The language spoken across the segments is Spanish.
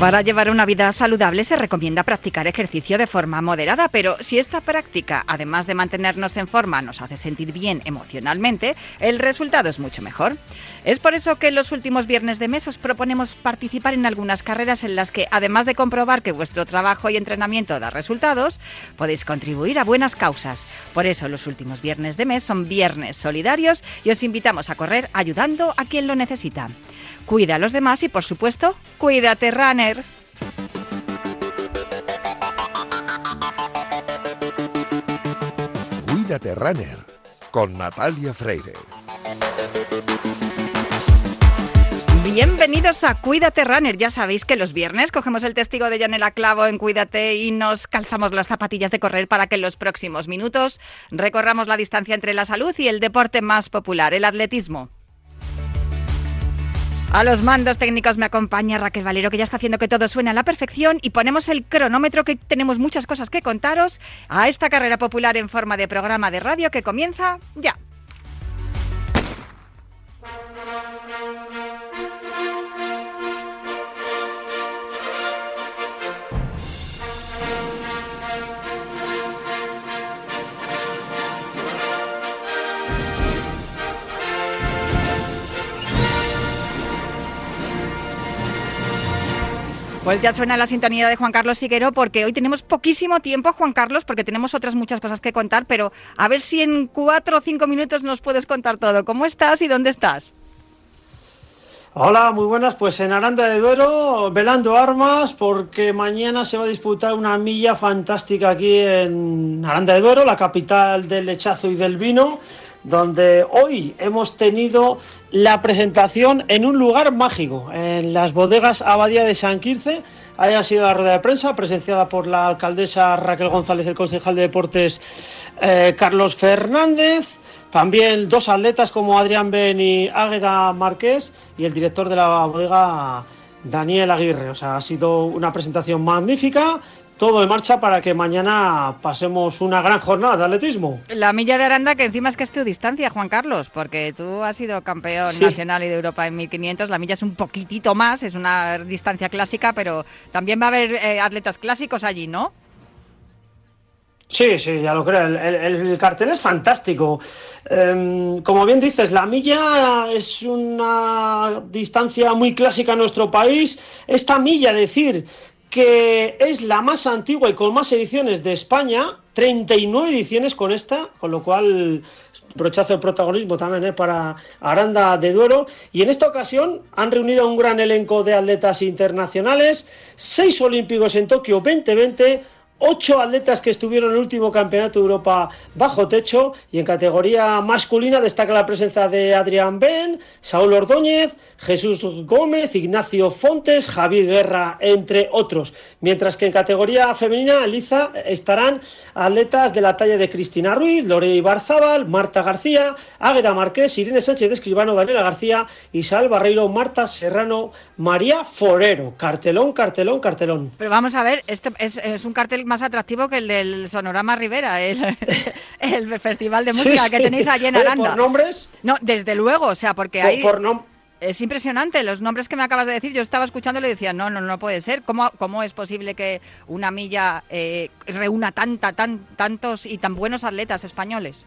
Para llevar una vida saludable se recomienda practicar ejercicio de forma moderada, pero si esta práctica, además de mantenernos en forma, nos hace sentir bien emocionalmente, el resultado es mucho mejor. Es por eso que los últimos viernes de mes os proponemos participar en algunas carreras en las que, además de comprobar que vuestro trabajo y entrenamiento da resultados, podéis contribuir a buenas causas. Por eso los últimos viernes de mes son viernes solidarios y os invitamos a correr ayudando a quien lo necesita cuida a los demás y, por supuesto, cuídate, runner. Cuídate, runner, con Natalia Freire. Bienvenidos a Cuídate Runner. Ya sabéis que los viernes cogemos el testigo de Janela Clavo en Cuídate y nos calzamos las zapatillas de correr para que en los próximos minutos recorramos la distancia entre la salud y el deporte más popular, el atletismo. A los mandos técnicos me acompaña Raquel Valero, que ya está haciendo que todo suene a la perfección y ponemos el cronómetro que tenemos muchas cosas que contaros a esta carrera popular en forma de programa de radio que comienza ya. Pues ya suena la sintonía de Juan Carlos Siguero porque hoy tenemos poquísimo tiempo, Juan Carlos, porque tenemos otras muchas cosas que contar, pero a ver si en cuatro o cinco minutos nos puedes contar todo. ¿Cómo estás y dónde estás? Hola, muy buenas. Pues en Aranda de Duero, velando armas, porque mañana se va a disputar una milla fantástica aquí en Aranda de Duero, la capital del lechazo y del vino, donde hoy hemos tenido la presentación en un lugar mágico, en las bodegas Abadía de San Quirce. Ahí ha sido la rueda de prensa presenciada por la alcaldesa Raquel González, el concejal de deportes eh, Carlos Fernández. También dos atletas como Adrián Ben y Águeda Márquez y el director de la bodega Daniel Aguirre. O sea, ha sido una presentación magnífica todo en marcha para que mañana pasemos una gran jornada de atletismo. La milla de Aranda, que encima es que es tu distancia, Juan Carlos, porque tú has sido campeón nacional y de Europa en 1500. La milla es un poquitito más, es una distancia clásica, pero también va a haber eh, atletas clásicos allí, ¿no? Sí, sí, ya lo creo. El, cartel es fantástico. Em, como bien dices, la milla es una distancia muy clásica en nuestro país. Esta milla, decir que es la más antigua y con más ediciones de España, 39 ediciones con esta, con lo cual brochazo de protagonismo también ¿eh? para Aranda de Duero. Y en esta ocasión han reunido un gran elenco de atletas internacionales, seis olímpicos en Tokio 2020 ocho atletas que estuvieron en el último campeonato de Europa bajo techo y en categoría masculina destaca la presencia de Adrián Ben, Saúl Ordóñez, Jesús Gómez, Ignacio Fontes, Javier Guerra, entre otros. Mientras que en categoría femenina, Liza, estarán atletas de la talla de Cristina Ruiz, Lore Ibarzábal, Marta García, Águeda Marqués, Irene Sánchez de Escribano, Daniela García, Isabel Barreiro, Marta Serrano, María Forero. Cartelón, cartelón, cartelón. Pero vamos a ver, este es, es un cartel más atractivo que el del Sonorama Rivera, el, el festival de música que tenéis allí en Aranda. ¿Por nombres? No, desde luego, o sea, porque hay... es impresionante, los nombres que me acabas de decir, yo estaba escuchando y le decía, no, no, no puede ser. ¿Cómo, cómo es posible que una milla eh, reúna tanta, tan, tantos y tan buenos atletas españoles?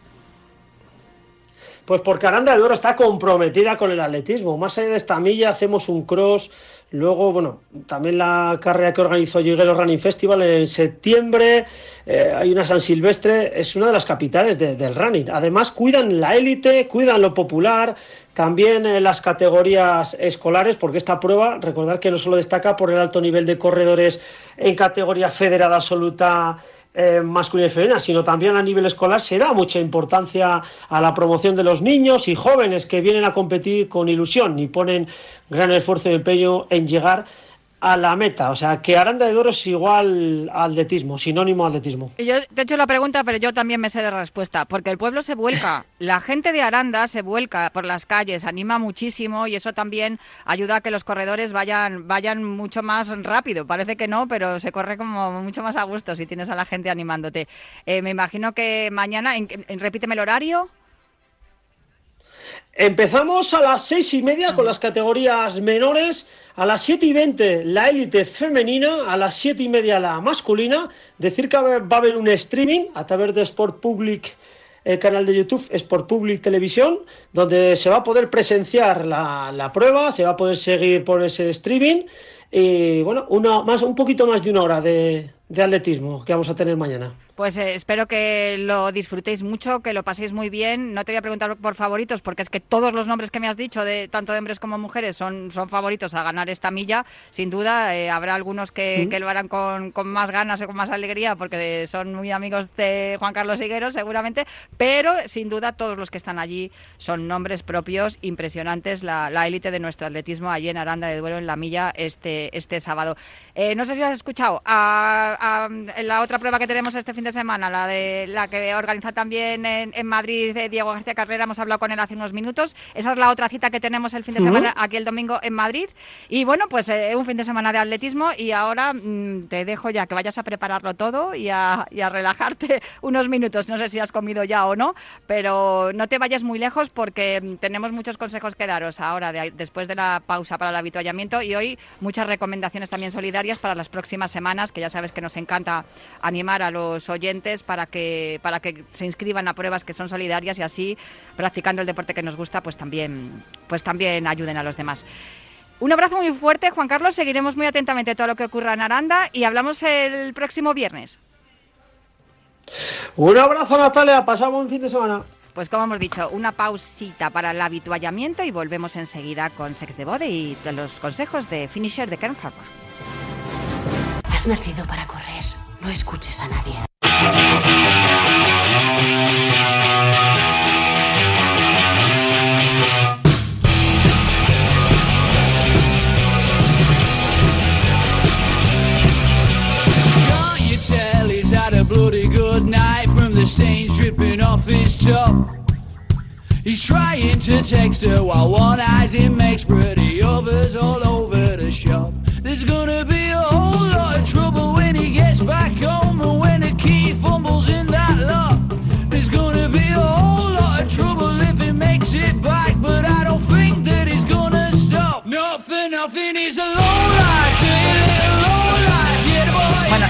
Pues porque Aranda de Duero está comprometida con el atletismo. Más allá de esta milla hacemos un cross. Luego, bueno, también la carrera que organizó Lleguero Running Festival en septiembre. Eh, hay una San Silvestre. Es una de las capitales del running. Además, cuidan la élite, cuidan lo popular. También en las categorías escolares, porque esta prueba, recordar que no solo destaca por el alto nivel de corredores en categoría federada absoluta eh, masculina y femenina, sino también a nivel escolar se da mucha importancia a la promoción de los niños y jóvenes que vienen a competir con ilusión y ponen gran esfuerzo y empeño en llegar la meta. O sea, que Aranda de Duero es igual atletismo, sinónimo atletismo. Yo te he hecho la pregunta, pero yo también me sé la respuesta. Porque el pueblo se vuelca, la gente de Aranda se vuelca por las calles, anima muchísimo y eso también ayuda a que los corredores vayan, vayan mucho más rápido. Parece que no, pero se corre como mucho más a gusto si tienes a la gente animándote. Eh, me imagino que mañana, en, repíteme el horario. Empezamos a las seis y media con las categorías menores, a las siete y veinte la élite femenina, a las siete y media la masculina. Decir que va a haber un streaming a través de Sport Public, el canal de YouTube Sport Public Televisión, donde se va a poder presenciar la, prueba, se va a poder seguir por ese streaming y bueno, una, más, un poquito más de una hora de atletismo que vamos a tener mañana. Pues eh, espero que lo disfrutéis mucho, que lo paséis muy bien. No te voy a preguntar por favoritos, porque es que todos los nombres que me has dicho, de tanto de hombres como mujeres, son, son favoritos a ganar esta milla. Sin duda, eh, habrá algunos que, lo harán con, más ganas o con más alegría, porque son muy amigos de Juan Carlos Higuero, seguramente. Pero sin duda, todos los que están allí son nombres propios, impresionantes. La élite de nuestro atletismo allí en Aranda de Duero, en la milla, este, este sábado. Eh, no sé si has escuchado a, la otra prueba que tenemos este fin de semana, la de la que organiza también en, Madrid eh, Diego García Carrera, hemos hablado con él hace unos minutos. Esa es la otra cita que tenemos el fin de semana aquí el domingo en Madrid. Y bueno, pues eh, un fin de semana de atletismo y ahora mm, te dejo ya que vayas a prepararlo todo y a, relajarte unos minutos. No sé si has comido ya o no, pero no te vayas muy lejos porque mm, tenemos muchos consejos que daros ahora, después de la pausa para el habituallamiento y hoy muchas recomendaciones también solidarias para las próximas semanas, que ya sabes que nos encanta animar a los oyentes para que, para que se inscriban a pruebas que son solidarias y así, practicando el deporte que nos gusta, pues también, pues también ayuden a los demás. Un abrazo muy fuerte, Juan Carlos. Seguiremos muy atentamente todo lo que ocurra en Aranda y hablamos el próximo viernes. Un abrazo, Natalia. Pasamos un fin de semana. Pues como hemos dicho, una pausita para el habituallamiento y volvemos enseguida con Sex de Bode y los consejos de Finisher de Kern Farmer. Has nacido para correr, no escuches a nadie. The stains dripping off his top. He's trying to text her while one eye's in makes pretty others all over the shop. There's gonna be a whole lot of trouble when he gets back home and when the key fumbles in that lock. There's gonna be a whole lot of trouble if he makes it back, but I don't think that he's gonna stop. Not for nothing, he's a low life,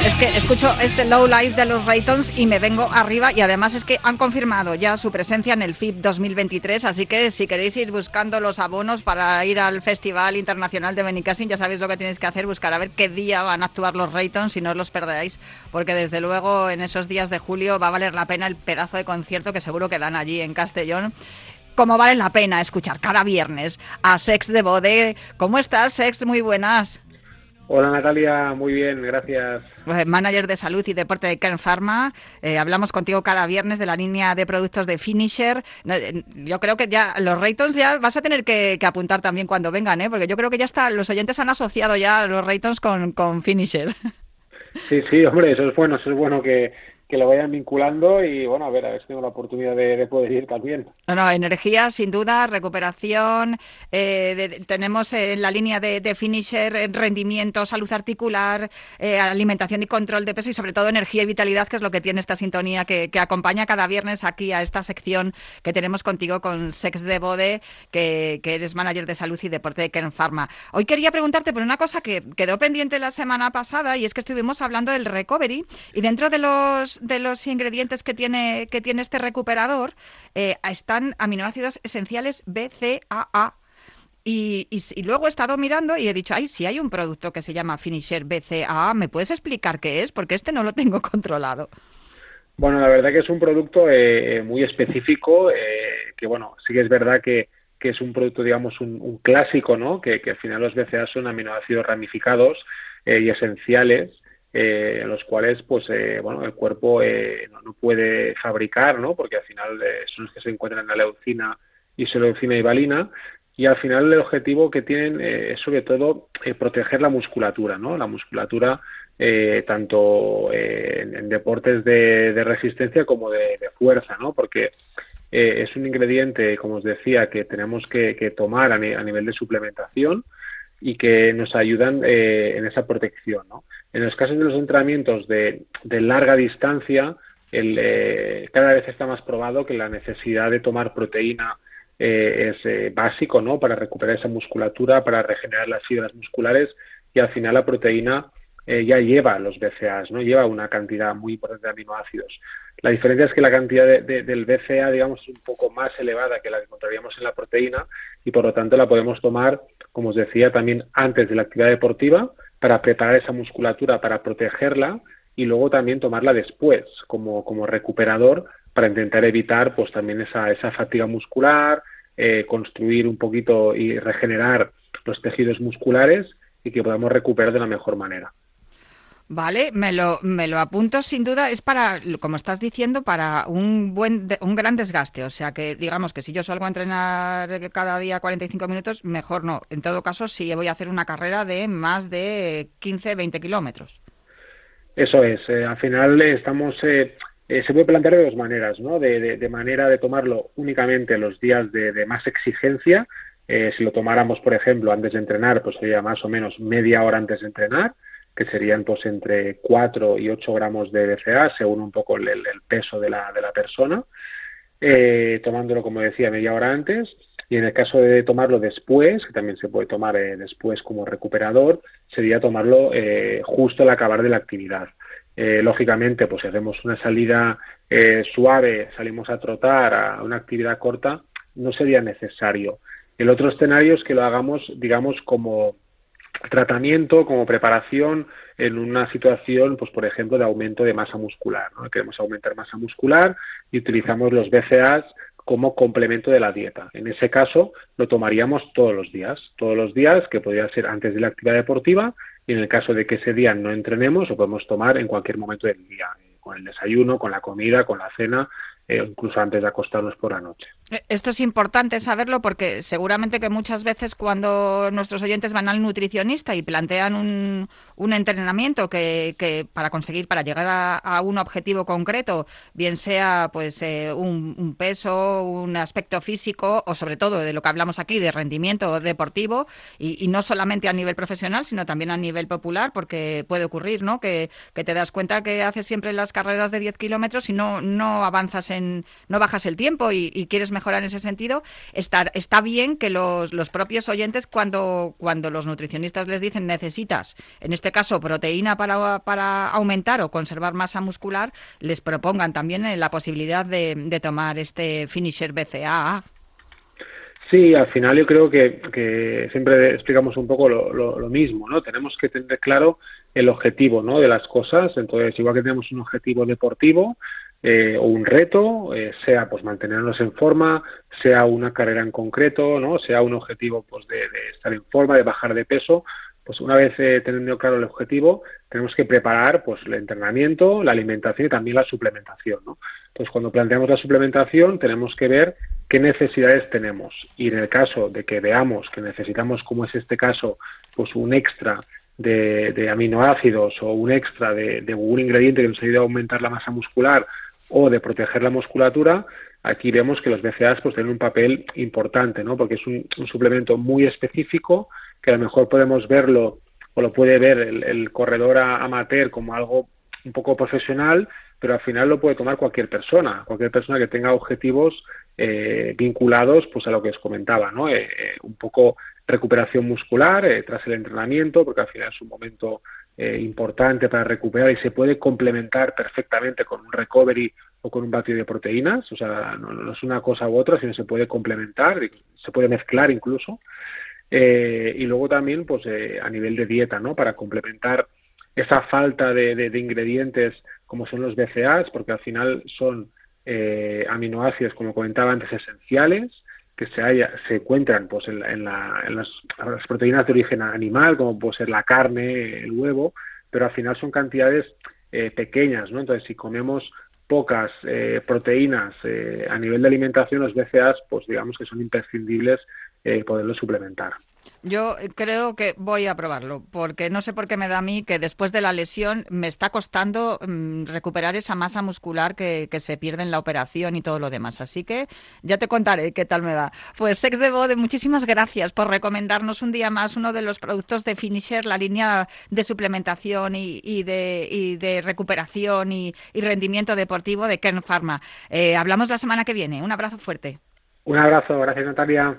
es que escucho este low light de los Raytons y me vengo arriba y además es que han confirmado ya su presencia en el FIP 2023, así que si queréis ir buscando los abonos para ir al Festival Internacional de Benicassin, ya sabéis lo que tenéis que hacer, buscar a ver qué día van a actuar los Raytons y no os los perdáis, porque desde luego en esos días de julio va a valer la pena el pedazo de concierto que seguro que dan allí en Castellón como vale la pena escuchar cada viernes a Sex de Bode. ¿Cómo estás, Sex? Muy buenas. Hola Natalia, muy bien, gracias. Pues, manager de salud y deporte de Kern Pharma. Eh, hablamos contigo cada viernes de la línea de productos de Finisher. Eh, yo creo que ya los Raytons ya vas a tener que, apuntar también cuando vengan, ¿eh? porque yo creo que ya está, los oyentes han asociado ya los Raytons con, con Finisher. Sí, sí, hombre, eso es bueno, eso es bueno que, que lo vayan vinculando y bueno, a ver, a ver si tengo la oportunidad de, poder ir también. No, no, energía, sin duda, recuperación, eh, tenemos en la línea de, finisher eh, rendimiento, salud articular, eh, alimentación y control de peso y sobre todo energía y vitalidad, que es lo que tiene esta sintonía que, acompaña cada viernes aquí a esta sección que tenemos contigo con Sex de Bode, que, eres manager de salud y deporte de Kern Pharma. Hoy quería preguntarte por una cosa que quedó pendiente la semana pasada y es que estuvimos hablando del recovery y dentro de los de los ingredientes que tiene, que tiene este recuperador eh, están aminoácidos esenciales BCAA. Y, y, luego he estado mirando y he dicho, ay, si hay un producto que se llama Finisher BCAA, ¿me puedes explicar qué es? Porque este no lo tengo controlado. Bueno, la verdad que es un producto eh, muy específico, eh, que bueno, sí que es verdad que, que es un producto, digamos, un, clásico, ¿no? Que, que, al final los BCAA son aminoácidos ramificados y esenciales eh, los cuales pues eh, bueno el cuerpo eh, no, puede fabricar no porque al final eh, son los que se encuentran en la leucina isoleucina y valina y al final el objetivo que tienen es sobre todo proteger la musculatura no la musculatura tanto en, deportes de, resistencia como de, fuerza no porque es un ingrediente como os decía que tenemos que, tomar a, nivel de suplementación y que nos ayudan en esa protección no en los casos de los entrenamientos de, larga distancia, eh, cada vez está más probado que la necesidad de tomar proteína es básico, ¿no? Para recuperar esa musculatura, para regenerar las fibras musculares y al final la proteína ya lleva los BCAAs, ¿no? Lleva una cantidad muy importante de aminoácidos. La diferencia es que la cantidad del BCA, digamos, es un poco más elevada que la que encontraríamos en la proteína y por lo tanto la podemos tomar, como os decía, también antes de la actividad deportiva para preparar esa musculatura, para protegerla y luego también tomarla después como, como recuperador para intentar evitar pues también esa, esa fatiga muscular, eh, construir un poquito y regenerar los tejidos musculares y que podamos recuperar de la mejor manera. Vale, me lo, me lo apunto sin duda. Es para, como estás diciendo, para un buen, un gran desgaste. O sea que, digamos que si yo salgo a entrenar cada día 45 minutos, mejor no. En todo caso, si voy a hacer una carrera de más de 15, 20 kilómetros. Eso es. Eh, al final estamos, eh, eh, se puede plantear de dos maneras, ¿no? De, de, manera de tomarlo únicamente los días de, de más exigencia. si lo tomáramos, por ejemplo, antes de entrenar, pues sería más o menos media hora antes de entrenar que serían pues entre 4 y 8 gramos de BCA, según un poco el, peso de la, de la persona, eh, tomándolo, como decía, media hora antes. Y en el caso de tomarlo después, que también se puede tomar eh, después como recuperador, sería tomarlo eh, justo al acabar de la actividad. lógicamente, pues si hacemos una salida suave, salimos a trotar a una actividad corta, no sería necesario. El otro escenario es que lo hagamos, digamos, como tratamiento como preparación en una situación, pues por ejemplo, de aumento de masa muscular. ¿no? Queremos aumentar masa muscular y utilizamos los BCAAs como complemento de la dieta. En ese caso, lo tomaríamos todos los días, todos los días, que podría ser antes de la actividad deportiva, y en el caso de que ese día no entrenemos, lo podemos tomar en cualquier momento del día, con el desayuno, con la comida, con la cena, eh, incluso antes de acostarnos por la noche. Eh, esto es importante saberlo porque seguramente que muchas veces cuando nuestros oyentes van al nutricionista y plantean un, un entrenamiento que, que, para conseguir, para llegar a, un objetivo concreto, bien sea pues eh, un, peso, un aspecto físico o sobre todo de lo que hablamos aquí de rendimiento deportivo y, no solamente a nivel profesional sino también a nivel popular porque puede ocurrir, ¿no? Que, que te das cuenta que haces siempre las carreras de 10 kilómetros y no, no avanzas en, no bajas el tiempo y, y quieres mejorar en ese sentido, estar, está bien que los, los propios oyentes, cuando, cuando los nutricionistas les dicen necesitas, en este caso, proteína para, para aumentar o conservar masa muscular, les propongan también eh, la posibilidad de, de tomar este finisher BCAA. Sí, al final yo creo que, que siempre explicamos un poco lo, lo, lo, mismo, ¿no? Tenemos que tener claro el objetivo, ¿no? De las cosas. Entonces, igual que tenemos un objetivo deportivo, eh, o un reto, eh, sea pues mantenernos en forma, sea una carrera en concreto, ¿no? sea un objetivo pues de, estar en forma, de bajar de peso, pues una vez eh, teniendo claro el objetivo, tenemos que preparar pues el entrenamiento, la alimentación y también la suplementación, ¿no? Entonces, cuando planteamos la suplementación, tenemos que ver qué necesidades tenemos. Y en el caso de que veamos que necesitamos, como es este caso, pues un extra de, aminoácidos o un extra de, de, un ingrediente que nos ayude a aumentar la masa muscular o de proteger la musculatura, aquí vemos que los BCAAs pues, tienen un papel importante, ¿no? porque es un, suplemento muy específico que a lo mejor podemos verlo o lo puede ver el, corredor amateur como algo un poco profesional, pero al final lo puede tomar cualquier persona, cualquier persona que tenga objetivos eh, vinculados pues a lo que os comentaba, ¿no? Eh, eh, un poco recuperación muscular tras el entrenamiento, porque al final es un momento eh, importante para recuperar y se puede complementar perfectamente con un recovery o con un batido de proteínas, o sea, no, es una cosa u otra, sino se puede complementar, se puede mezclar incluso. Eh, y luego también, pues eh, a nivel de dieta, ¿no? Para complementar esa falta de, ingredientes como son los BCAAs, porque al final son aminoácidos, como comentaba antes, esenciales, que se, haya, se encuentran pues, en, en, la, en las, las, proteínas de origen animal, como puede ser la carne, el huevo, pero al final son cantidades eh, pequeñas, ¿no? Entonces, si comemos pocas eh, proteínas eh, a nivel de alimentación, los BCAAs, pues digamos que son imprescindibles eh, poderlos suplementar. Yo creo que voy a probarlo, porque no sé por qué me da a mí que después de la lesión me está costando mm, recuperar esa masa muscular que, se pierde en la operación y todo lo demás. Así que ya te contaré qué tal me va. Pues Sex de Bode, muchísimas gracias por recomendarnos un día más uno de los productos de Finisher, la línea de suplementación y, de, de, recuperación y, rendimiento deportivo de Kern Pharma. Eh, hablamos la semana que viene. Un abrazo fuerte. Un abrazo, gracias Natalia.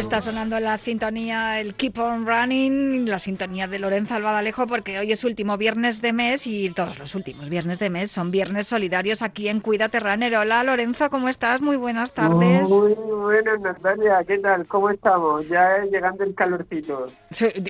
Está sonando la sintonía, el Keep on Running, la sintonía de Lorenzo Albadalejo, porque hoy es último viernes de mes y todos los últimos viernes de mes son viernes solidarios aquí en Cuídate Runner. Hola Lorenzo, ¿cómo estás? Muy buenas tardes. Muy buenas Natalia, ¿qué tal? ¿Cómo estamos? Ya llegando el calorcito.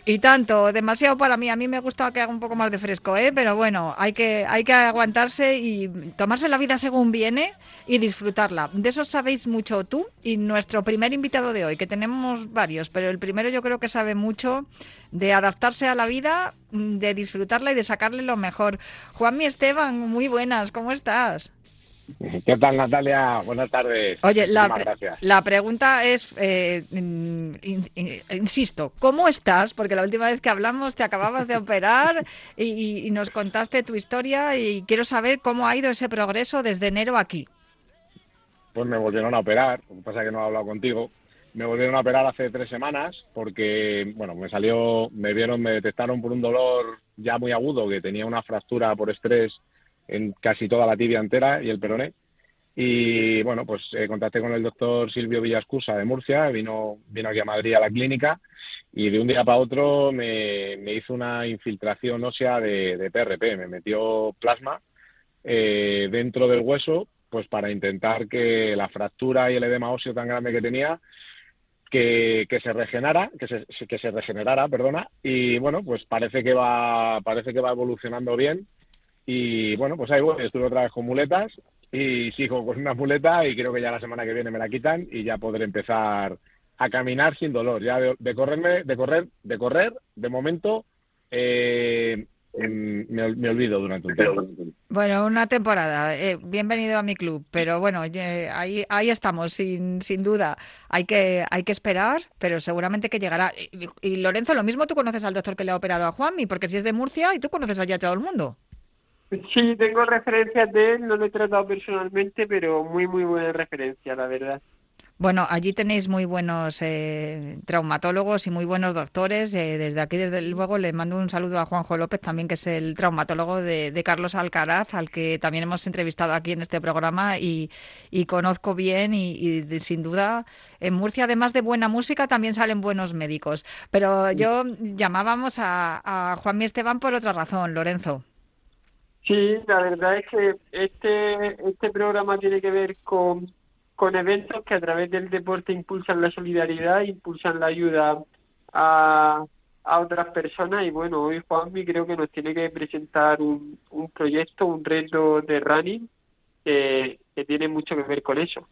y tanto, demasiado para mí. A mí me gusta que haga un poco más de fresco, ¿eh? Pero bueno, hay que, hay que aguantarse y tomarse la vida según viene y disfrutarla. De eso sabéis mucho tú y nuestro primer invitado de hoy, que tenemos varios, pero el primero yo creo que sabe mucho de adaptarse a la vida, de disfrutarla y de sacarle lo mejor. Juanmi Esteban, muy buenas, ¿cómo estás? ¿Qué tal, Natalia? Buenas tardes. Oye, la, la pregunta es, eh, insisto, ¿cómo estás? Porque la última vez que hablamos te acababas de operar y, y nos contaste tu historia y quiero saber cómo ha ido ese progreso desde enero aquí pues me volvieron a operar, lo que pasa es que no he hablado contigo, me volvieron a operar hace tres semanas porque, bueno, me salió, me vieron, me detectaron por un dolor ya muy agudo que tenía una fractura por estrés en casi toda la tibia entera y el peroné. Y bueno, pues eh, contacté con el doctor Silvio Villascusa de Murcia, vino, vino aquí a Madrid a la clínica y de un día para otro me, hizo una infiltración ósea de, PRP, me metió plasma eh, dentro del hueso pues para intentar que la fractura y el edema óseo tan grande que tenía que, se regenerara, que se, que se regenerara, perdona, y bueno, pues parece que va, parece que va evolucionando bien. Y bueno, pues ahí voy, estuve otra vez con muletas y sigo con una muleta y creo que ya la semana que viene me la quitan y ya podré empezar a caminar sin dolor. Ya de, correrme, de correr, de correr, de momento eh, me, olvido durante un tiempo. Bueno, una temporada. Eh, bienvenido a mi club, pero bueno, ahí, ahí estamos, sin, sin duda. Hay que, hay que esperar, pero seguramente que llegará. Y, Lorenzo, lo mismo tú conoces al doctor que le ha operado a Juanmi, porque si es de Murcia y tú conoces allá a todo el mundo. Sí, tengo referencias de él, no lo he tratado personalmente, pero muy, muy buena referencia, la verdad. Bueno, allí tenéis muy buenos eh, traumatólogos y muy buenos doctores. Eh, desde aquí, desde luego, le mando un saludo a Juanjo López, también que es el traumatólogo de, Carlos Alcaraz, al que también hemos entrevistado aquí en este programa y, conozco bien y, sin duda en Murcia, además de buena música, también salen buenos médicos. Pero yo llamábamos a, a Juan Esteban por otra razón, Lorenzo. Sí, la verdad es que este, este programa tiene que ver con con eventos que a través del deporte impulsan la solidaridad, impulsan la ayuda a, otras personas y bueno, hoy Juanmi creo que nos tiene que presentar un, un proyecto, un reto de running que, que tiene mucho que ver con eso.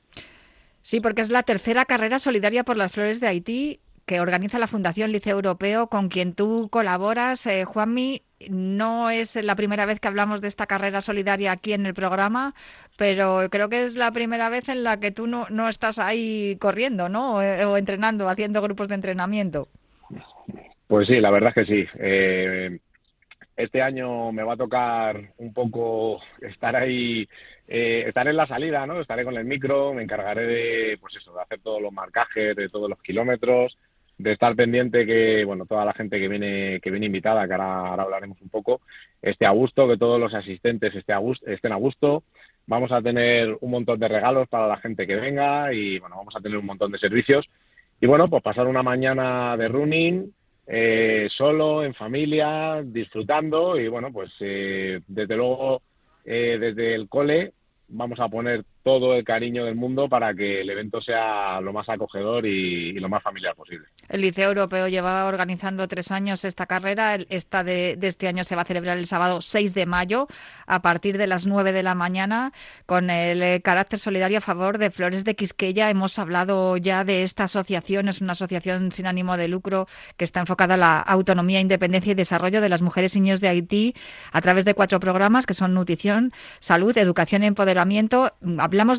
Sí, porque es la tercera carrera solidaria por las flores de Haití que organiza la Fundación Liceo Europeo, con quien tú colaboras. Eh, Juanmi, no es la primera vez que hablamos de esta carrera solidaria aquí en el programa, pero creo que es la primera vez en la que tú no, no estás ahí corriendo, ¿no? O, eh, entrenando, haciendo grupos de entrenamiento. Pues sí, la verdad es que sí. Eh, este año me va a tocar un poco estar ahí, eh, estar en la salida, ¿no? Estaré con el micro, me encargaré de, pues eso, de hacer todos los marcajes de todos los kilómetros, de estar pendiente que bueno toda la gente que viene que viene invitada que ahora, hablaremos un poco esté a gusto que todos los asistentes esté a gusto, estén a gusto. Vamos a tener un montón de regalos para la gente que venga y bueno vamos a tener un montón de servicios. Y bueno pues pasar una mañana de running eh, solo en familia disfrutando y bueno pues eh, desde luego eh, desde el cole vamos a poner todo el cariño del mundo para que el evento sea lo más acogedor y, lo más familiar posible. El Liceo Europeo lleva organizando tres años esta carrera. Esta de, este año se va a celebrar el sábado 6 de mayo a partir de las 9 de la mañana con el eh, carácter solidario a favor de Flores de Quisqueya. Hemos hablado ya de esta asociación. Es una asociación sin ánimo de lucro que está enfocada a la autonomía, independencia y desarrollo de las mujeres y niños de Haití a través de cuatro programas que son nutrición, salud, educación y empoderamiento.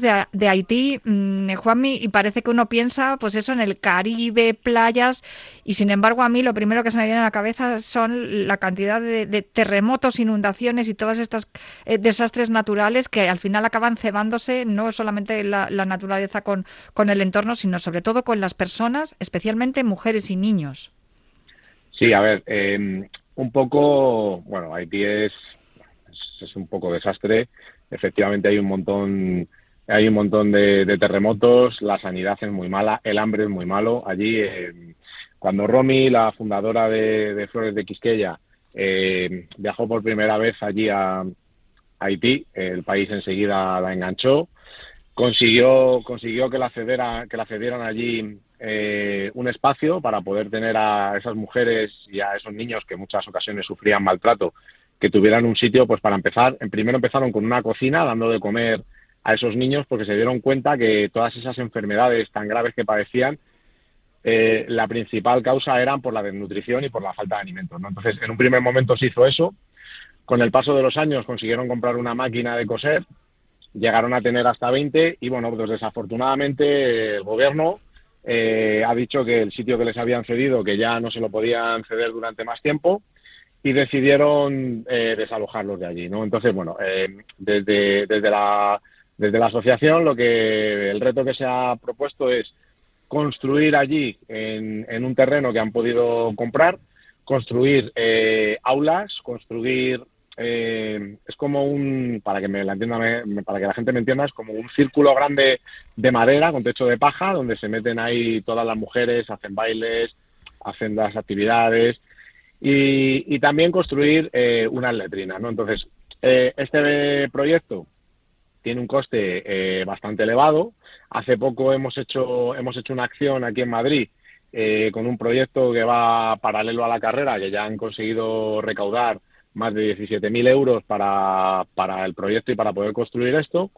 De, de Haití, mmm, Juanmi, y parece que uno piensa pues eso en el Caribe, playas, y sin embargo a mí lo primero que se me viene a la cabeza son la cantidad de, terremotos, inundaciones y todos estos eh, desastres naturales que al final acaban cebándose no solamente la, naturaleza con, con el entorno, sino sobre todo con las personas, especialmente mujeres y niños. Sí, a ver, eh, un poco, bueno, Haití es, es, un poco desastre. Efectivamente hay un montón, hay un montón de, de, terremotos, la sanidad es muy mala, el hambre es muy malo. Allí, eh, cuando Romy, la fundadora de, de Flores de Quisqueya, eh, viajó por primera vez allí a, Haití, el país enseguida la enganchó, consiguió, consiguió que la cedera, que la cedieran allí eh, un espacio para poder tener a esas mujeres y a esos niños que en muchas ocasiones sufrían maltrato, que tuvieran un sitio, pues para empezar, primero empezaron con una cocina dando de comer a esos niños porque se dieron cuenta que todas esas enfermedades tan graves que padecían, eh, la principal causa eran por la desnutrición y por la falta de alimentos. ¿no? Entonces, en un primer momento se hizo eso. Con el paso de los años consiguieron comprar una máquina de coser, llegaron a tener hasta 20 y, bueno, pues desafortunadamente el gobierno eh, ha dicho que el sitio que les habían cedido, que ya no se lo podían ceder durante más tiempo, y decidieron eh, desalojarlos de allí, ¿no? Entonces, bueno, desde, desde, la, desde la asociación lo que el reto que se ha propuesto es construir allí en, un terreno que han podido comprar, construir eh, aulas, construir eh, es como un, para que me la entienda, para que la gente me entienda, es como un círculo grande de madera con techo de paja, donde se meten ahí todas las mujeres, hacen bailes, hacen las actividades y, y también construir eh, unas letrinas, ¿no? Entonces, eh, este proyecto tiene un coste eh, bastante elevado. Hace poco hemos hecho, hemos hecho una acción aquí en Madrid eh, con un proyecto que va paralelo a la carrera, que ya han conseguido recaudar más de 17.000 euros para, para el proyecto y para poder construir esto.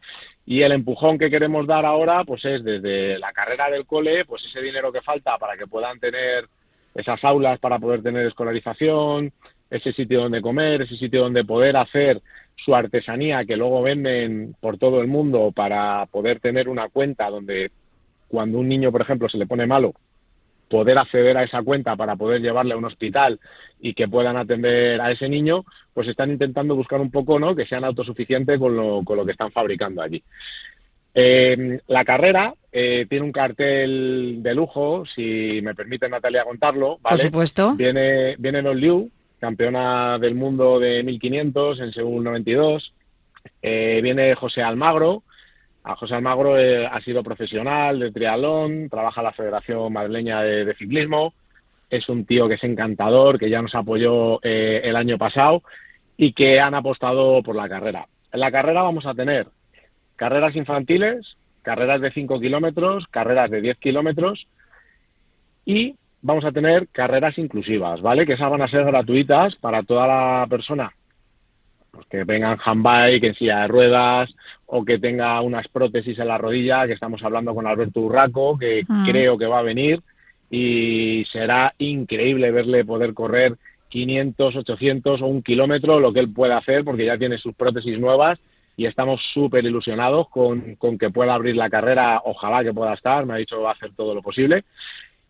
Y el empujón que queremos dar ahora, pues es desde la carrera del cole, pues ese dinero que falta para que puedan tener esas aulas para poder tener escolarización, ese sitio donde comer, ese sitio donde poder hacer su artesanía que luego venden por todo el mundo para poder tener una cuenta donde cuando un niño, por ejemplo, se le pone malo, poder acceder a esa cuenta para poder llevarle a un hospital y que puedan atender a ese niño, pues están intentando buscar un poco, ¿no? Que sean autosuficientes con lo, con lo que están fabricando allí. Eh, la carrera eh, tiene un cartel de lujo, si me permite Natalia contarlo, ¿vale? Por supuesto. Viene, viene Don Liu, campeona del mundo de 1500 en Seúl 92. Eh, viene José Almagro, a José Almagro eh, ha sido profesional de triatlón, trabaja en la Federación Madrileña de, Ciclismo, es un tío que es encantador, que ya nos apoyó eh, el año pasado y que han apostado por la carrera. En la carrera vamos a tener carreras infantiles, carreras de 5 kilómetros, carreras de 10 kilómetros y vamos a tener carreras inclusivas, ¿vale? Que esas van a ser gratuitas para toda la persona pues que vengan handbike, en silla de ruedas o que tenga unas prótesis en la rodilla, que estamos hablando con Alberto Urraco, que mm. creo que va a venir y será increíble verle poder correr 500, 800 o un kilómetro, lo que él pueda hacer, porque ya tiene sus prótesis nuevas y estamos súper ilusionados con, con, que pueda abrir la carrera, ojalá que pueda estar, me ha dicho va a hacer todo lo posible.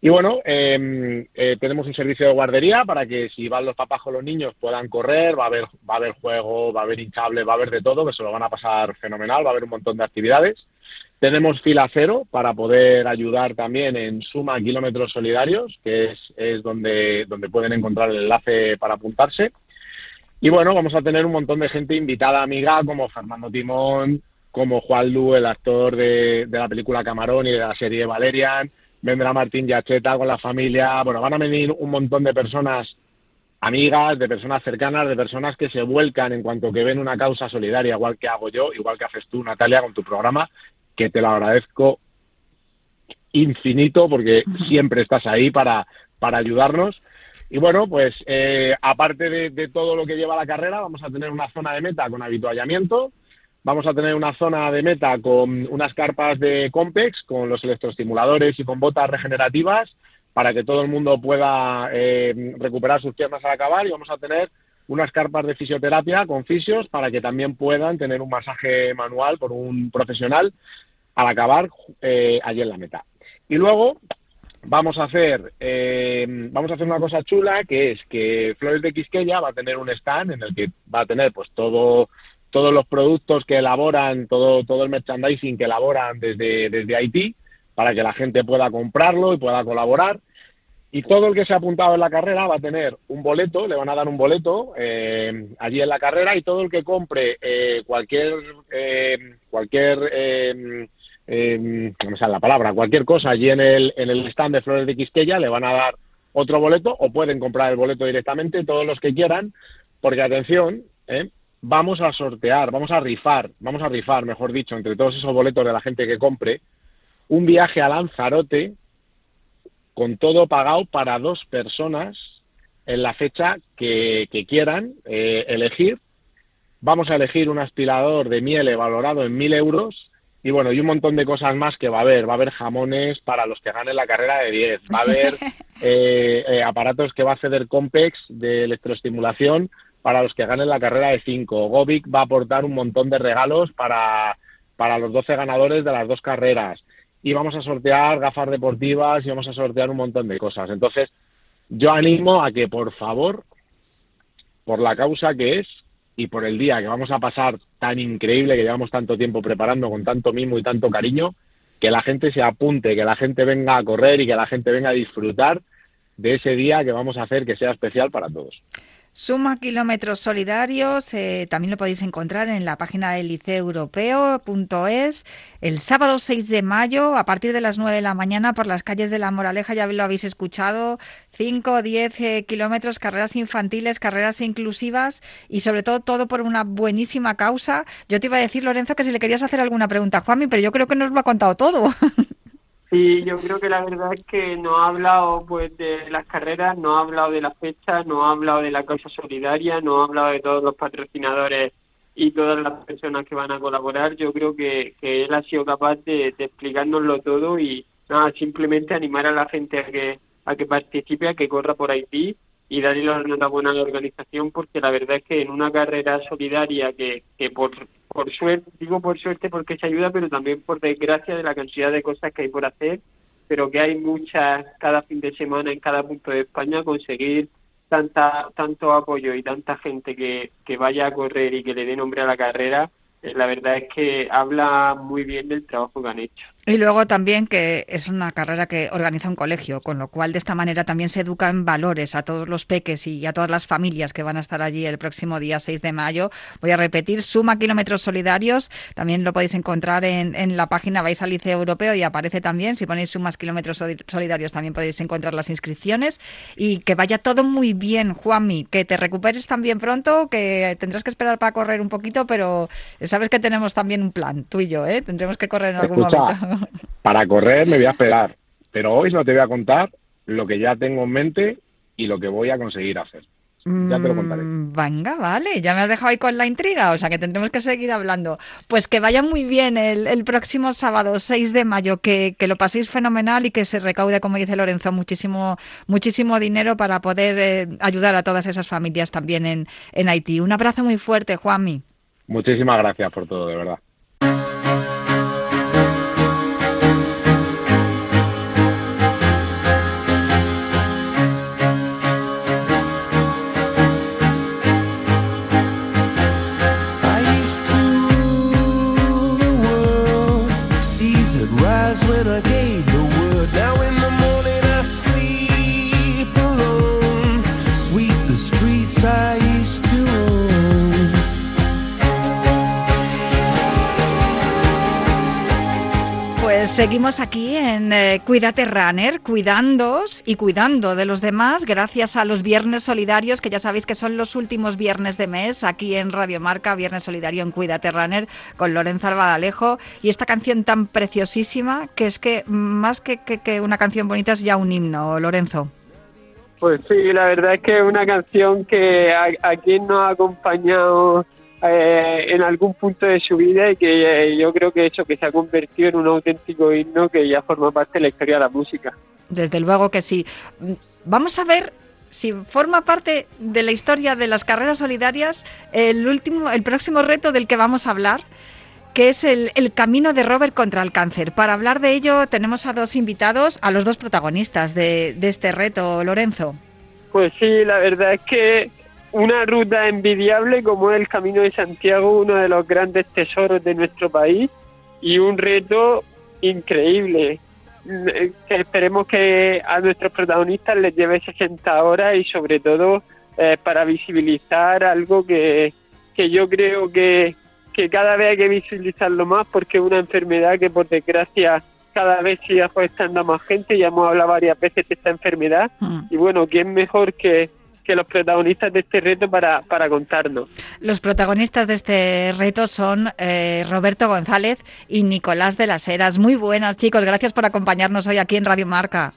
Y bueno, eh, eh, tenemos un servicio de guardería para que si van los papás con los niños puedan correr, va a haber, va a haber juego, va a haber hinchable, va a haber de todo, que se lo van a pasar fenomenal, va a haber un montón de actividades. Tenemos fila cero para poder ayudar también en suma kilómetros solidarios, que es, es donde, donde pueden encontrar el enlace para apuntarse. Y bueno, vamos a tener un montón de gente invitada amiga, como Fernando Timón, como Juan Lu, el actor de, de la película Camarón y de la serie Valerian, vendrá Martín Yacheta con la familia, bueno, van a venir un montón de personas amigas, de personas cercanas, de personas que se vuelcan en cuanto que ven una causa solidaria, igual que hago yo, igual que haces tú, Natalia, con tu programa, que te lo agradezco infinito porque siempre estás ahí para, para ayudarnos. Y bueno, pues eh, aparte de, de, todo lo que lleva la carrera, vamos a tener una zona de meta con habituallamiento, vamos a tener una zona de meta con unas carpas de Compex, con los electroestimuladores y con botas regenerativas para que todo el mundo pueda eh, recuperar sus piernas al acabar y vamos a tener unas carpas de fisioterapia con fisios para que también puedan tener un masaje manual por un profesional al acabar eh, allí en la meta. Y luego vamos a hacer eh, vamos a hacer una cosa chula que es que Flores de Quisqueya va a tener un stand en el que va a tener pues todo todos los productos que elaboran todo todo el merchandising que elaboran desde desde Haití para que la gente pueda comprarlo y pueda colaborar y todo el que se ha apuntado en la carrera va a tener un boleto, le van a dar un boleto eh, allí en la carrera y todo el que compre eh, cualquier eh, cualquier eh, eh, no me sale la palabra, cualquier cosa allí en el, en el stand de Flores de Quisqueya le van a dar otro boleto o pueden comprar el boleto directamente todos los que quieran, porque atención, ¿eh? Vamos a sortear, vamos a rifar, vamos a rifar, mejor dicho, entre todos esos boletos de la gente que compre, un viaje a Lanzarote con todo pagado para dos personas en la fecha que, que quieran eh, elegir. Vamos a elegir un aspirador de miele valorado en mil euros y bueno, y un montón de cosas más que va a haber. Va a haber jamones para los que ganen la carrera de 10. Va a haber eh, eh, aparatos que va a ceder Compex de electroestimulación para los que ganen la carrera de 5. Govic va a aportar un montón de regalos para, para los 12 ganadores de las dos carreras y vamos a sortear gafas deportivas y vamos a sortear un montón de cosas. Entonces, yo animo a que, por favor, por la causa que es y por el día que vamos a pasar tan increíble, que llevamos tanto tiempo preparando con tanto mimo y tanto cariño, que la gente se apunte, que la gente venga a correr y que la gente venga a disfrutar de ese día que vamos a hacer que sea especial para todos. Suma kilómetros solidarios, eh, también lo podéis encontrar en la página del liceoeuropeo.es. El sábado 6 de mayo, a partir de las 9 de la mañana, por las calles de La Moraleja, ya lo habéis escuchado, 5 o 10 eh, kilómetros, carreras infantiles, carreras inclusivas y sobre todo todo por una buenísima causa. Yo te iba a decir, Lorenzo, que si le querías hacer alguna pregunta a Juanmi, pero yo creo que nos lo ha contado todo. Sí, yo creo que la verdad es que no ha hablado pues de las carreras, no ha hablado de las fechas, no ha hablado de la causa solidaria, no ha hablado de todos los patrocinadores y todas las personas que van a colaborar. Yo creo que, que él ha sido capaz de, de todo y nada, simplemente animar a la gente a que a que participe, a que corra por Haití y darle la enhorabuena a la organización porque la verdad es que en una carrera solidaria que, que por, por suerte, digo por suerte porque se ayuda, pero también por desgracia de la cantidad de cosas que hay por hacer, pero que hay muchas cada fin de semana en cada punto de España, conseguir tanta tanto apoyo y tanta gente que, que vaya a correr y que le dé nombre a la carrera, eh, la verdad es que habla muy bien del trabajo que han hecho. Y luego también que es una carrera que organiza un colegio, con lo cual de esta manera también se educa en valores a todos los peques y a todas las familias que van a estar allí el próximo día 6 de mayo. Voy a repetir, suma kilómetros solidarios, también lo podéis encontrar en, en la página, vais al Liceo Europeo y aparece también, si ponéis sumas kilómetros solidarios también podéis encontrar las inscripciones y que vaya todo muy bien, Juanmi, que te recuperes también pronto, que tendrás que esperar para correr un poquito, pero sabes que tenemos también un plan, tú y yo, ¿eh? tendremos que correr en algún Escucha, momento. Para correr me voy a esperar, pero hoy no te voy a contar lo que ya tengo en mente y lo que voy a conseguir hacer. Ya te lo contaré. Mm, Venga, vale, ya me has dejado ahí con la intriga, o sea que tendremos que seguir hablando. Pues que vaya muy bien el, el próximo sábado 6 de mayo, que, que, lo paséis fenomenal y que se recaude, como dice Lorenzo, muchísimo, muchísimo dinero para poder eh, ayudar a todas esas familias también en, en Haití. Un abrazo muy fuerte, Juanmi. Muchísimas gracias por todo, de verdad. When Pues seguimos aquí en eh, Cuídate Runner, cuidándoos y cuidando de los demás, gracias a los Viernes Solidarios, que ya sabéis que son los últimos viernes de mes, aquí en Radio Marca, Viernes Solidario en Cuídate Runner, con Lorenzo Albadalejo, y esta canción tan preciosísima, que es que más que, que- una canción bonita es ya un himno, Lorenzo. Pues sí, la verdad es que es una canción que a, a quien nos ha acompañado eh, en algún punto de su vida y que eh, yo creo que eso que se ha convertido en un auténtico himno que ya forma parte de la historia de la música. Desde luego que sí. Vamos a ver si forma parte de la historia de las carreras solidarias el último, el próximo reto del que vamos a hablar, que es el, el camino de Robert contra el cáncer. Para hablar de ello tenemos a dos invitados, a los dos protagonistas de, de este reto, Lorenzo. Pues sí, la verdad es que una ruta envidiable como es el Camino de Santiago, uno de los grandes tesoros de nuestro país y un reto increíble. Eh, que esperemos que a nuestros protagonistas les lleve 60 horas y sobre todo eh, para visibilizar algo que, que yo creo que, que cada vez hay que visibilizarlo más porque es una enfermedad que por desgracia cada vez sigue afectando a más gente, ya hemos hablado varias veces de esta enfermedad Mm. y bueno, ¿quién mejor que, que los protagonistas de este reto para, para contarnos? Los protagonistas de este reto son eh, Roberto González y Nicolás de las Heras. Muy buenas, chicos. Gracias por acompañarnos hoy aquí en Radio Marca.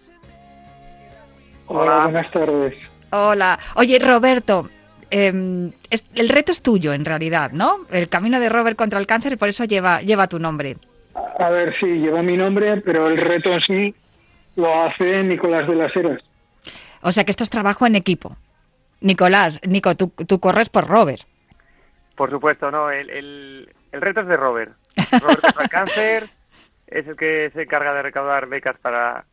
Hola. buenas tardes. Hola. Oye, Roberto, eh, es- el reto es tuyo en realidad, ¿no? El camino de Robert contra el cáncer y por eso lleva, lleva tu nombre. A ver, sí, lleva mi nombre, pero el reto en sí lo hace Nicolás de las Heras. O sea que esto es trabajo en equipo. Nicolás, Nico, tú, tú corres por Robert. Por supuesto, no. El, el, el reto es de Robert. Robert contra el cáncer es el que se encarga de recaudar becas para,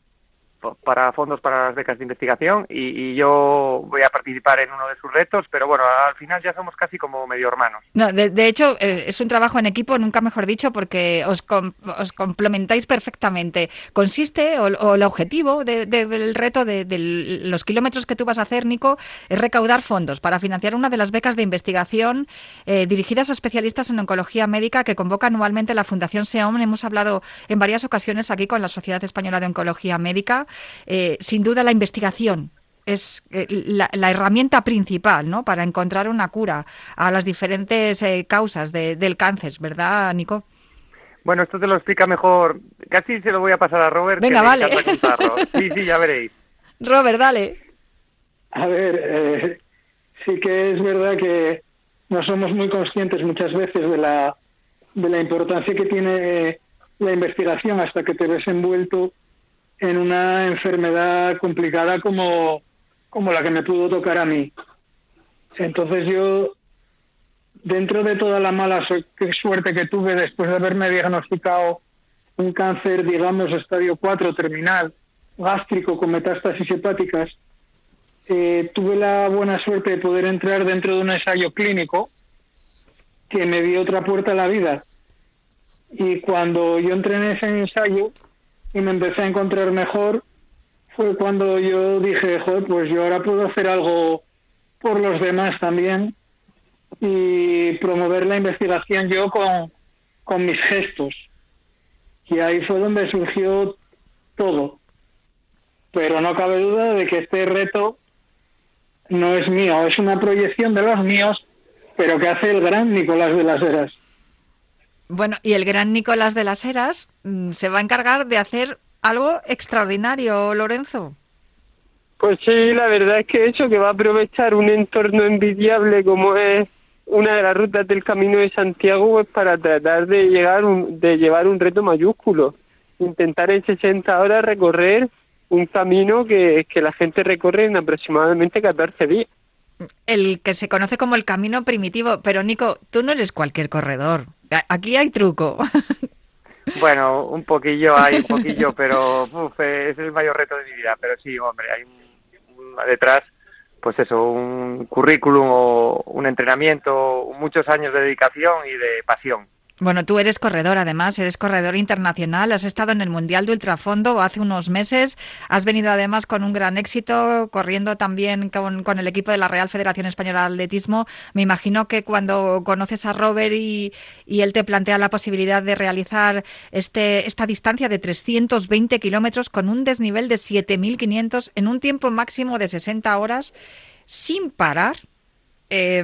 para fondos para las becas de investigación y, y yo voy a participar en uno de sus retos, pero bueno, al final ya somos casi como medio hermanos. No, de, hecho, eh, es un trabajo en equipo, nunca mejor dicho, porque os, com- os complementáis perfectamente. Consiste, o, el objetivo de- de- del reto de, de los kilómetros que tú vas a hacer, Nico, es recaudar fondos para financiar una de las becas de investigación eh, dirigidas a especialistas en oncología médica que convoca anualmente la Fundación SEOM. Hemos hablado en varias ocasiones aquí con la Sociedad Española de Oncología Médica. Eh, sin duda, la investigación es eh, la, la herramienta principal ¿no? para encontrar una cura a las diferentes eh, causas de- del cáncer, ¿verdad, Nico? Bueno, esto te lo explica mejor. Casi se lo voy a pasar a Robert. Venga, le vale. Sí, sí, ya veréis. Robert, dale. A ver, eh, sí que es verdad que no somos muy conscientes muchas veces de la, de la importancia que tiene la investigación hasta que te ves envuelto en una enfermedad complicada como, como la que me pudo tocar a mí. Entonces yo, dentro de toda la mala suerte que tuve después de haberme diagnosticado un cáncer, digamos, estadio 4 terminal, gástrico con metástasis hepáticas, eh, tuve la buena suerte de poder entrar dentro de un ensayo clínico que me dio otra puerta a la vida. Y cuando yo entré en ese ensayo y me empecé a encontrar mejor, fue cuando yo dije, joder, pues yo ahora puedo hacer algo por los demás también y promover la investigación yo con, con mis gestos. Y ahí fue donde surgió todo. Pero no cabe duda de que este reto no es mío, es una proyección de los míos, pero que hace el gran Nicolás de las Heras. Bueno, y el gran Nicolás de las Heras mm, se va a encargar de hacer algo extraordinario, Lorenzo. Pues sí, la verdad es que eso, que va a aprovechar un entorno envidiable como es una de las rutas del Camino de Santiago pues para tratar de llegar un- de llevar un reto mayúsculo, intentar en 60 horas recorrer un camino que, que la gente recorre en aproximadamente 14 días. El que se conoce como el camino primitivo. Pero, Nico, tú no eres cualquier corredor. Aquí hay truco. Bueno, un poquillo hay, un poquillo, pero uf, eh, es el mayor reto de mi vida. Pero sí, hombre, hay un, un- detrás, pues eso, un currículum o un entrenamiento, muchos años de dedicación y de pasión. Bueno, tú eres corredor además, eres corredor internacional, has estado en el Mundial de Ultrafondo hace unos meses, has venido además con un gran éxito, corriendo también con, con el equipo de la Real Federación Española de Atletismo. Me imagino que cuando conoces a Robert y, y él te plantea la posibilidad de realizar este, esta distancia de 320 kilómetros con un desnivel de 7.500 en un tiempo máximo de 60 horas sin parar, eh,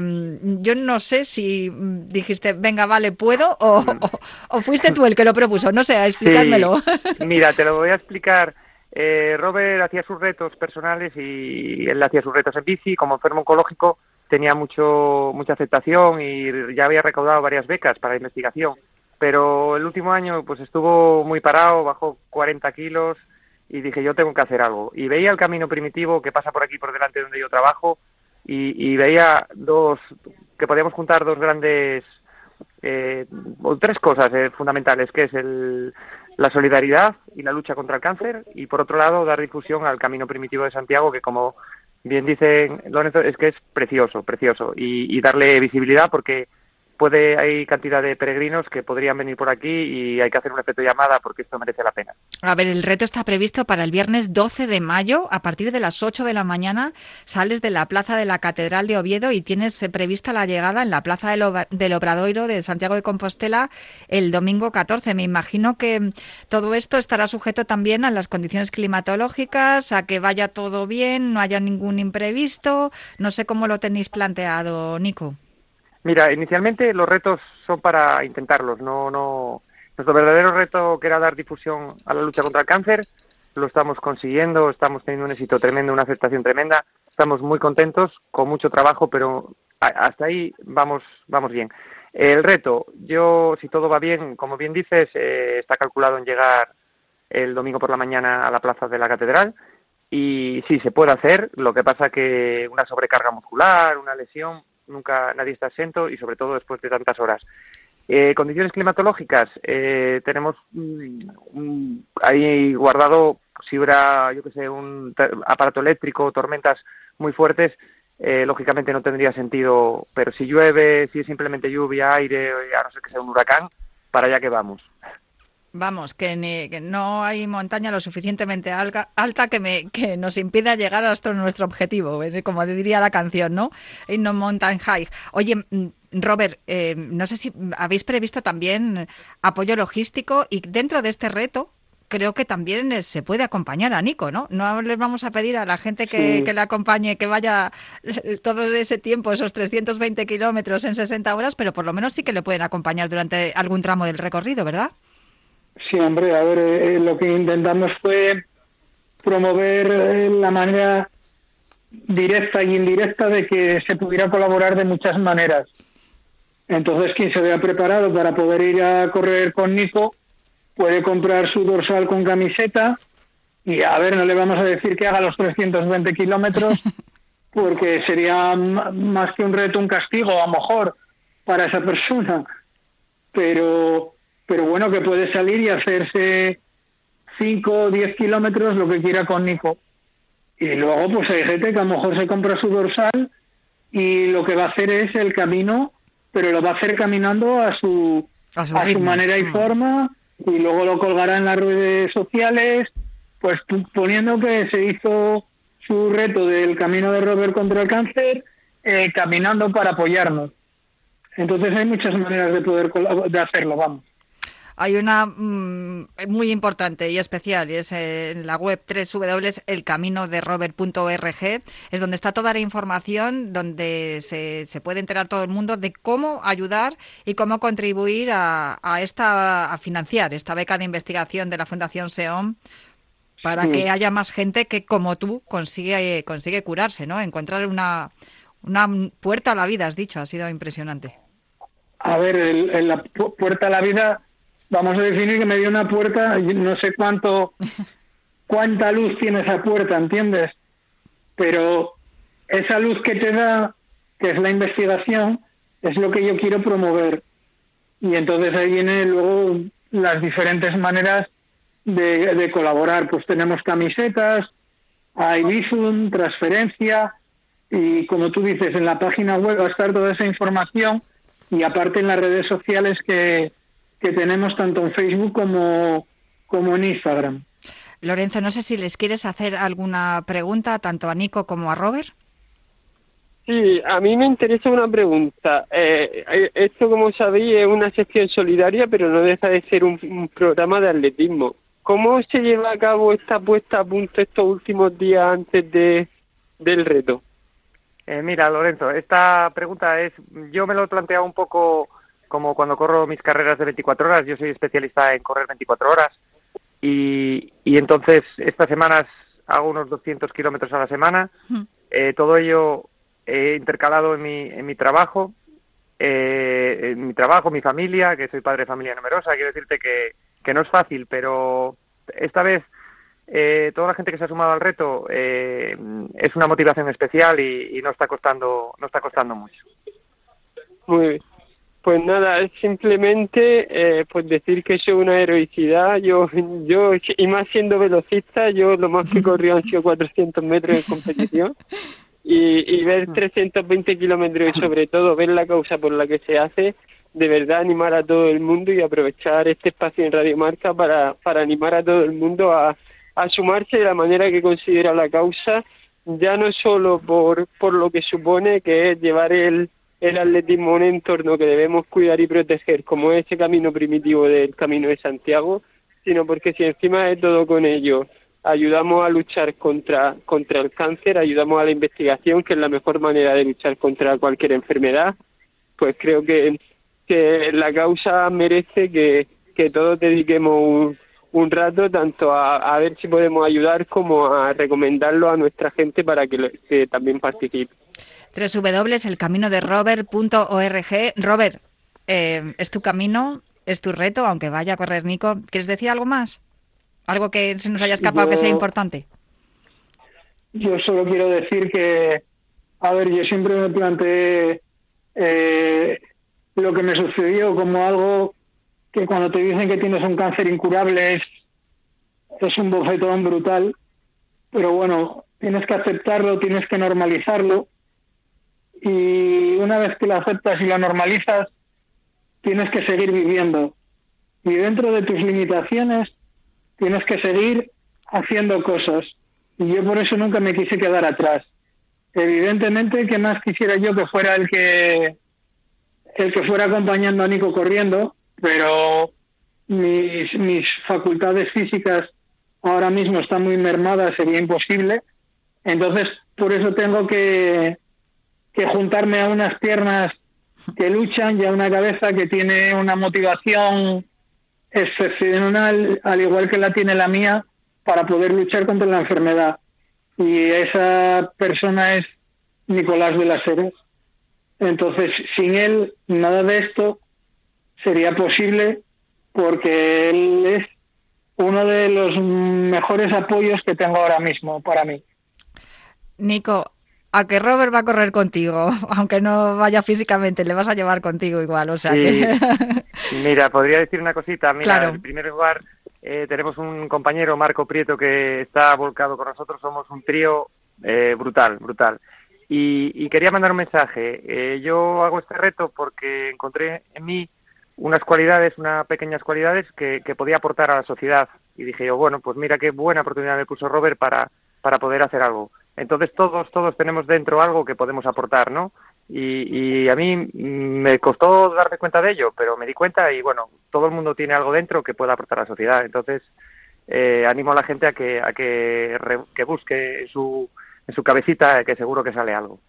yo no sé si dijiste, venga, vale, puedo, o, o, o fuiste tú el que lo propuso. No sé, explícamelo. Sí. Mira, te lo voy a explicar. Eh, Robert hacía sus retos personales y él hacía sus retos en bici. Como enfermo oncológico tenía mucho mucha aceptación y ya había recaudado varias becas para investigación. Pero el último año pues estuvo muy parado, bajó 40 kilos y dije yo tengo que hacer algo. Y veía el camino primitivo que pasa por aquí por delante donde yo trabajo y, y veía dos que podíamos juntar dos grandes eh, o tres cosas eh, fundamentales que es el, la solidaridad y la lucha contra el cáncer y por otro lado dar difusión al camino primitivo de Santiago que como bien dicen Lorenzo es que es precioso precioso y darle visibilidad porque puede hay cantidad de peregrinos que podrían venir por aquí y hay que hacer un efecto llamada porque esto merece la pena. A ver, el reto está previsto para el viernes 12 de mayo a partir de las 8 de la mañana. Sales de la plaza de la Catedral de Oviedo y tienes eh, prevista la llegada en la plaza del, del Obradoiro de Santiago de Compostela el domingo 14. Me imagino que mm, todo esto estará sujeto también a las condiciones climatológicas, a que vaya todo bien, no haya ningún imprevisto. No sé cómo lo tenéis planteado, Nico. Mira, inicialmente los retos son para intentarlos, no, no. Nuestro verdadero reto que era dar difusión a la lucha contra el cáncer, lo estamos consiguiendo, estamos teniendo un éxito tremendo, una aceptación tremenda, estamos muy contentos, con mucho trabajo, pero hasta ahí vamos, vamos bien. El reto, yo, si todo va bien, como bien dices, eh, está calculado en llegar el domingo por la mañana a la plaza de la catedral y sí, se puede hacer, lo que pasa que una sobrecarga muscular, una lesión, nunca nadie está exento y sobre todo después de tantas horas. Eh, condiciones climatológicas, eh, tenemos mm, ahí guardado, si hubiera, yo que sé, un aparato eléctrico, tormentas muy fuertes, eh, lógicamente no tendría sentido, pero si llueve, si es simplemente lluvia, aire, a no ser que sea un huracán, para allá que vamos. Vamos, que, ni, que, no hay montaña lo suficientemente alga, alta que, me, que nos impida llegar hasta nuestro objetivo, como diría la canción, ¿no? In no mountain high. Oye, mm, Robert, eh, no sé si habéis previsto también apoyo logístico y dentro de este reto creo que también se puede acompañar a Nico, ¿no? No les vamos a pedir a la gente que, sí. que le acompañe que vaya todo ese tiempo, esos 320 kilómetros en 60 horas, pero por lo menos sí que le pueden acompañar durante algún tramo del recorrido, ¿verdad? Sí, hombre, a ver, eh, lo que intentamos fue promover eh, la manera directa y indirecta de que se pudiera colaborar de muchas maneras. Entonces, quien se vea preparado para poder ir a correr con Nico puede comprar su dorsal con camiseta y, a ver, no le vamos a decir que haga los 320 kilómetros porque sería más que un reto, un castigo, a lo mejor, para esa persona. Pero pero bueno, que puede salir y hacerse 5 o 10 kilómetros lo que quiera con Nico. Y luego, pues hay gente que a lo mejor se compra su dorsal y lo que va a hacer es el camino, pero lo va a hacer caminando a su, a su, a su manera y mm. forma y luego lo colgará en las redes sociales, pues poniendo que se hizo su reto del camino de Robert contra el cáncer, eh, caminando para apoyarnos. Entonces hay muchas maneras de poder de hacerlo, vamos hay una mmm, muy importante y especial, y es en la web www.elcaminoderobert.org, es donde está toda la información, donde se, se, puede enterar todo el mundo de cómo ayudar y cómo contribuir a, a esta a financiar esta beca de investigación de la Fundación SEOM para sí. que haya más gente que como tú consigue consigue curarse, ¿no? Encontrar una una puerta a la vida, has dicho, ha sido impresionante. A ver, el, el, la puerta a la vida vamos a definir que me dio una puerta, no sé cuánto, cuánta luz tiene esa puerta, ¿entiendes? Pero esa luz que te da, que es la investigación, es lo que yo quiero promover. Y entonces ahí vienen luego las diferentes maneras de, de colaborar. Pues tenemos camisetas, hay Bizum, transferencia, y como tú dices, en la página web va a estar toda esa información y aparte en las redes sociales que, que tenemos tanto en Facebook como, como en Instagram. Lorenzo, no sé si les quieres hacer alguna pregunta tanto a Nico como a Robert. Sí, a mí me interesa una pregunta. Eh, eh, esto, como sabéis, es una sección solidaria, pero no deja de ser un, un programa de atletismo. ¿Cómo se lleva a cabo esta puesta a punto estos últimos días antes de, del reto? Eh, mira, Lorenzo, esta pregunta es, yo me lo he planteado un poco como cuando corro mis carreras de 24 horas, yo soy especialista en correr 24 horas y, y entonces estas semanas hago unos 200 kilómetros a la semana, eh, todo ello he intercalado en mi, en mi trabajo, eh, en mi trabajo, mi familia, que soy padre de familia numerosa, quiero decirte que, que no es fácil, pero esta vez eh, toda la gente que se ha sumado al reto eh, es una motivación especial y, y no está costando no está costando mucho. Muy bien. Pues nada, es simplemente eh, pues decir que eso es una heroicidad. Yo, yo y más siendo velocista, yo lo más que corrido han sido 400 metros en competición. Y, y ver 320 kilómetros y sobre todo ver la causa por la que se hace, de verdad animar a todo el mundo y aprovechar este espacio en Radio Marca para, para animar a todo el mundo a, a sumarse de la manera que considera la causa, ya no solo por, por lo que supone que es llevar el, el atletismo un entorno que debemos cuidar y proteger, como ese camino primitivo del Camino de Santiago, sino porque si encima de todo con ello ayudamos a luchar contra, contra el cáncer, ayudamos a la investigación, que es la mejor manera de luchar contra cualquier enfermedad, pues creo que, que la causa merece que, que todos dediquemos un, rato tanto a, a ver si podemos ayudar como a recomendarlo a nuestra gente para que también participe. www.elcaminoderobert.org. Robert, eh, es tu camino, es tu reto, aunque vaya a correr Nico. ¿Quieres decir algo más? ¿Algo que se nos haya escapado que sea importante? Yo solo quiero decir que, a ver, yo siempre me planteé eh, lo que me sucedió como algo que cuando te dicen que tienes un cáncer incurable es, es un bofetón brutal, pero bueno, tienes que aceptarlo, tienes que normalizarlo y una vez que lo aceptas y lo normalizas, tienes que seguir viviendo y dentro de tus limitaciones tienes que seguir haciendo cosas y yo por eso nunca me quise quedar atrás. Evidentemente, que más quisiera yo que fuera el que el que fuera acompañando a Nico corriendo, pero mis, mis facultades físicas ahora mismo están muy mermadas, sería imposible. Entonces, por eso tengo que, que juntarme a unas piernas que luchan y a una cabeza que tiene una motivación excepcional, al igual que la tiene la mía, para poder luchar contra la enfermedad. Y esa persona es Nicolás de las Heras. Entonces, sin él, nada de esto sería posible porque él es uno de los mejores apoyos que tengo ahora mismo para mí. Nico, a que Robert va a correr contigo, aunque no vaya físicamente, le vas a llevar contigo igual, o sea Sí. que... Mira, podría decir una cosita. Mira, Claro. en primer lugar, eh, tenemos un compañero, Marco Prieto, que está volcado con nosotros. Somos un trío eh, brutal, brutal. Y, y quería mandar un mensaje. Eh, yo hago este reto porque encontré en mí unas cualidades, unas pequeñas cualidades que, que podía aportar a la sociedad. Y dije yo, bueno, pues mira qué buena oportunidad me puso Robert para, para poder hacer algo. Entonces todos, todos tenemos dentro algo que podemos aportar, ¿no? Y, a mí me costó darme cuenta de ello, pero me di cuenta y bueno, todo el mundo tiene algo dentro que pueda aportar a la sociedad. Entonces eh, animo a la gente a que, a que, re- que busque su, en su cabecita que seguro que sale algo.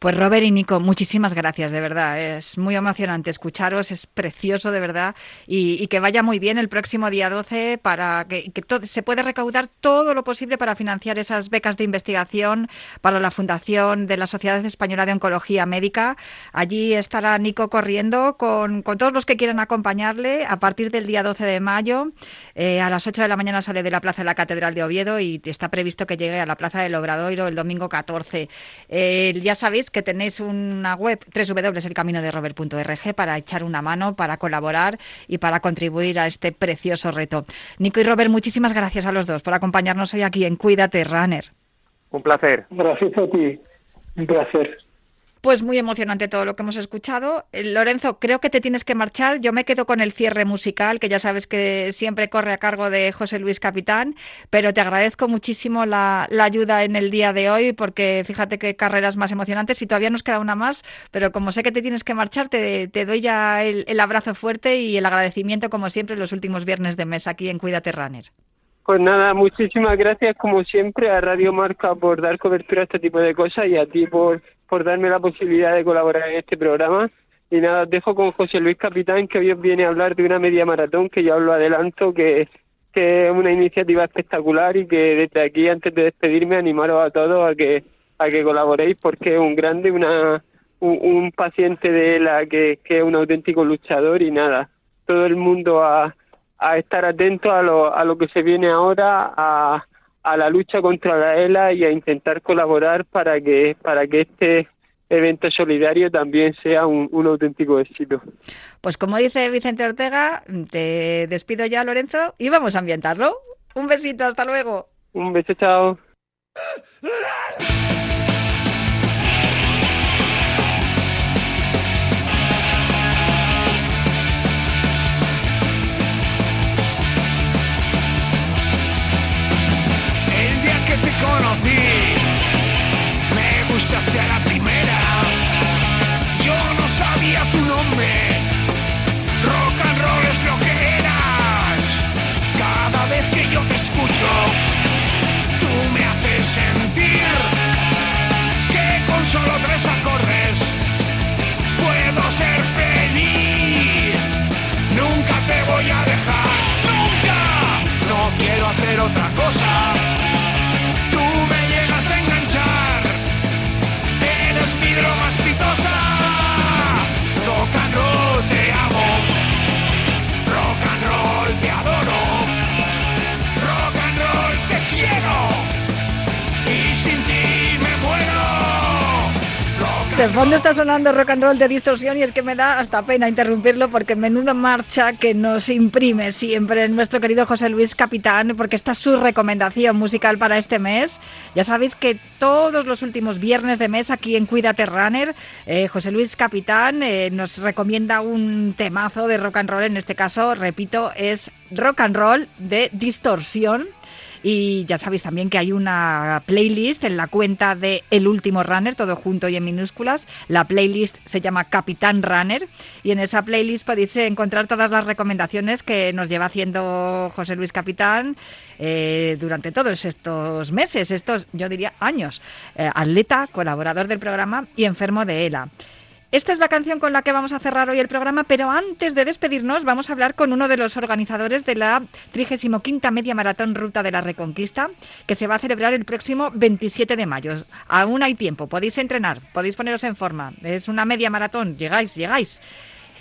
Pues Robert y Nico, muchísimas gracias, de verdad. Es muy emocionante escucharos, es precioso, de verdad. Y, que vaya muy bien el próximo día 12 para que, que to- se puede recaudar todo lo posible para financiar esas becas de investigación para la Fundación de la Sociedad Española de Oncología Médica. Allí estará Nico corriendo con, con todos los que quieran acompañarle a partir del día 12 de mayo. Eh, a las 8 de la mañana sale de la Plaza de la Catedral de Oviedo y está previsto que llegue a la Plaza del Obradoiro el domingo 14. Eh, ya sabéis que tenéis una web www.elcaminoderobert.org para echar una mano, para colaborar y para contribuir a este precioso reto. Nico y Robert, muchísimas gracias a los dos por acompañarnos hoy aquí en Cuídate Runner. Un placer. Gracias a ti. Un placer. Pues muy emocionante todo lo que hemos escuchado. Eh, Lorenzo, creo que te tienes que marchar. Yo me quedo con el cierre musical, que ya sabes que siempre corre a cargo de José Luis Capitán, pero te agradezco muchísimo la, la ayuda en el día de hoy, porque fíjate qué carreras más emocionantes y todavía nos queda una más, pero como sé que te tienes que marchar, te, te doy ya el, el abrazo fuerte y el agradecimiento, como siempre, los últimos viernes de mes aquí en Cuídate Runner. Pues nada, muchísimas gracias como siempre a Radio Marca por dar cobertura a este tipo de cosas y a ti por, por darme la posibilidad de colaborar en este programa. Y nada, os dejo con José Luis Capitán que hoy os viene a hablar de una media maratón que ya os lo adelanto que, es una iniciativa espectacular y que desde aquí antes de despedirme animaros a todos a que a que colaboréis porque es un grande, una un, un paciente de la que, que es un auténtico luchador y nada, todo el mundo a, a estar atento a lo, a lo que se viene ahora, a, a la lucha contra la ELA y a intentar colaborar para que, para que este evento solidario también sea un, un auténtico éxito. Pues como dice Vicente Ortega, te despido ya, Lorenzo, y vamos a ambientarlo. Un besito, hasta luego. Un beso, chao. te conocí, me gustaste a la primera. Yo no sabía tu nombre. Rock and roll es lo que eras. Cada vez que yo te escucho, tú me haces sentir que con solo tres acordes puedo ser feliz. Nunca te voy a dejar, nunca. No quiero hacer otra cosa. De fondo está sonando rock and roll de distorsión y es que me da hasta pena interrumpirlo porque menuda marcha que nos imprime siempre nuestro querido José Luis Capitán porque esta es su recomendación musical para este mes. Ya sabéis que todos los últimos viernes de mes aquí en Cuídate Runner, eh, José Luis Capitán eh, nos recomienda un temazo de rock and roll, en este caso, repito, es rock and roll de distorsión. Y ya sabéis también que hay una playlist en la cuenta de El Último Runner, todo junto y en minúsculas. La playlist se llama Capitán Runner y en esa playlist podéis encontrar todas las recomendaciones que nos lleva haciendo José Luis Capitán eh, durante todos estos meses, estos yo diría años. Eh, atleta, colaborador del programa y enfermo de ELA. Esta es la canción con la que vamos a cerrar hoy el programa, pero antes de despedirnos vamos a hablar con uno de los organizadores de la 35 Media Maratón Ruta de la Reconquista, que se va a celebrar el próximo 27 de mayo. Aún hay tiempo, podéis entrenar, podéis poneros en forma. Es una media maratón, llegáis, llegáis.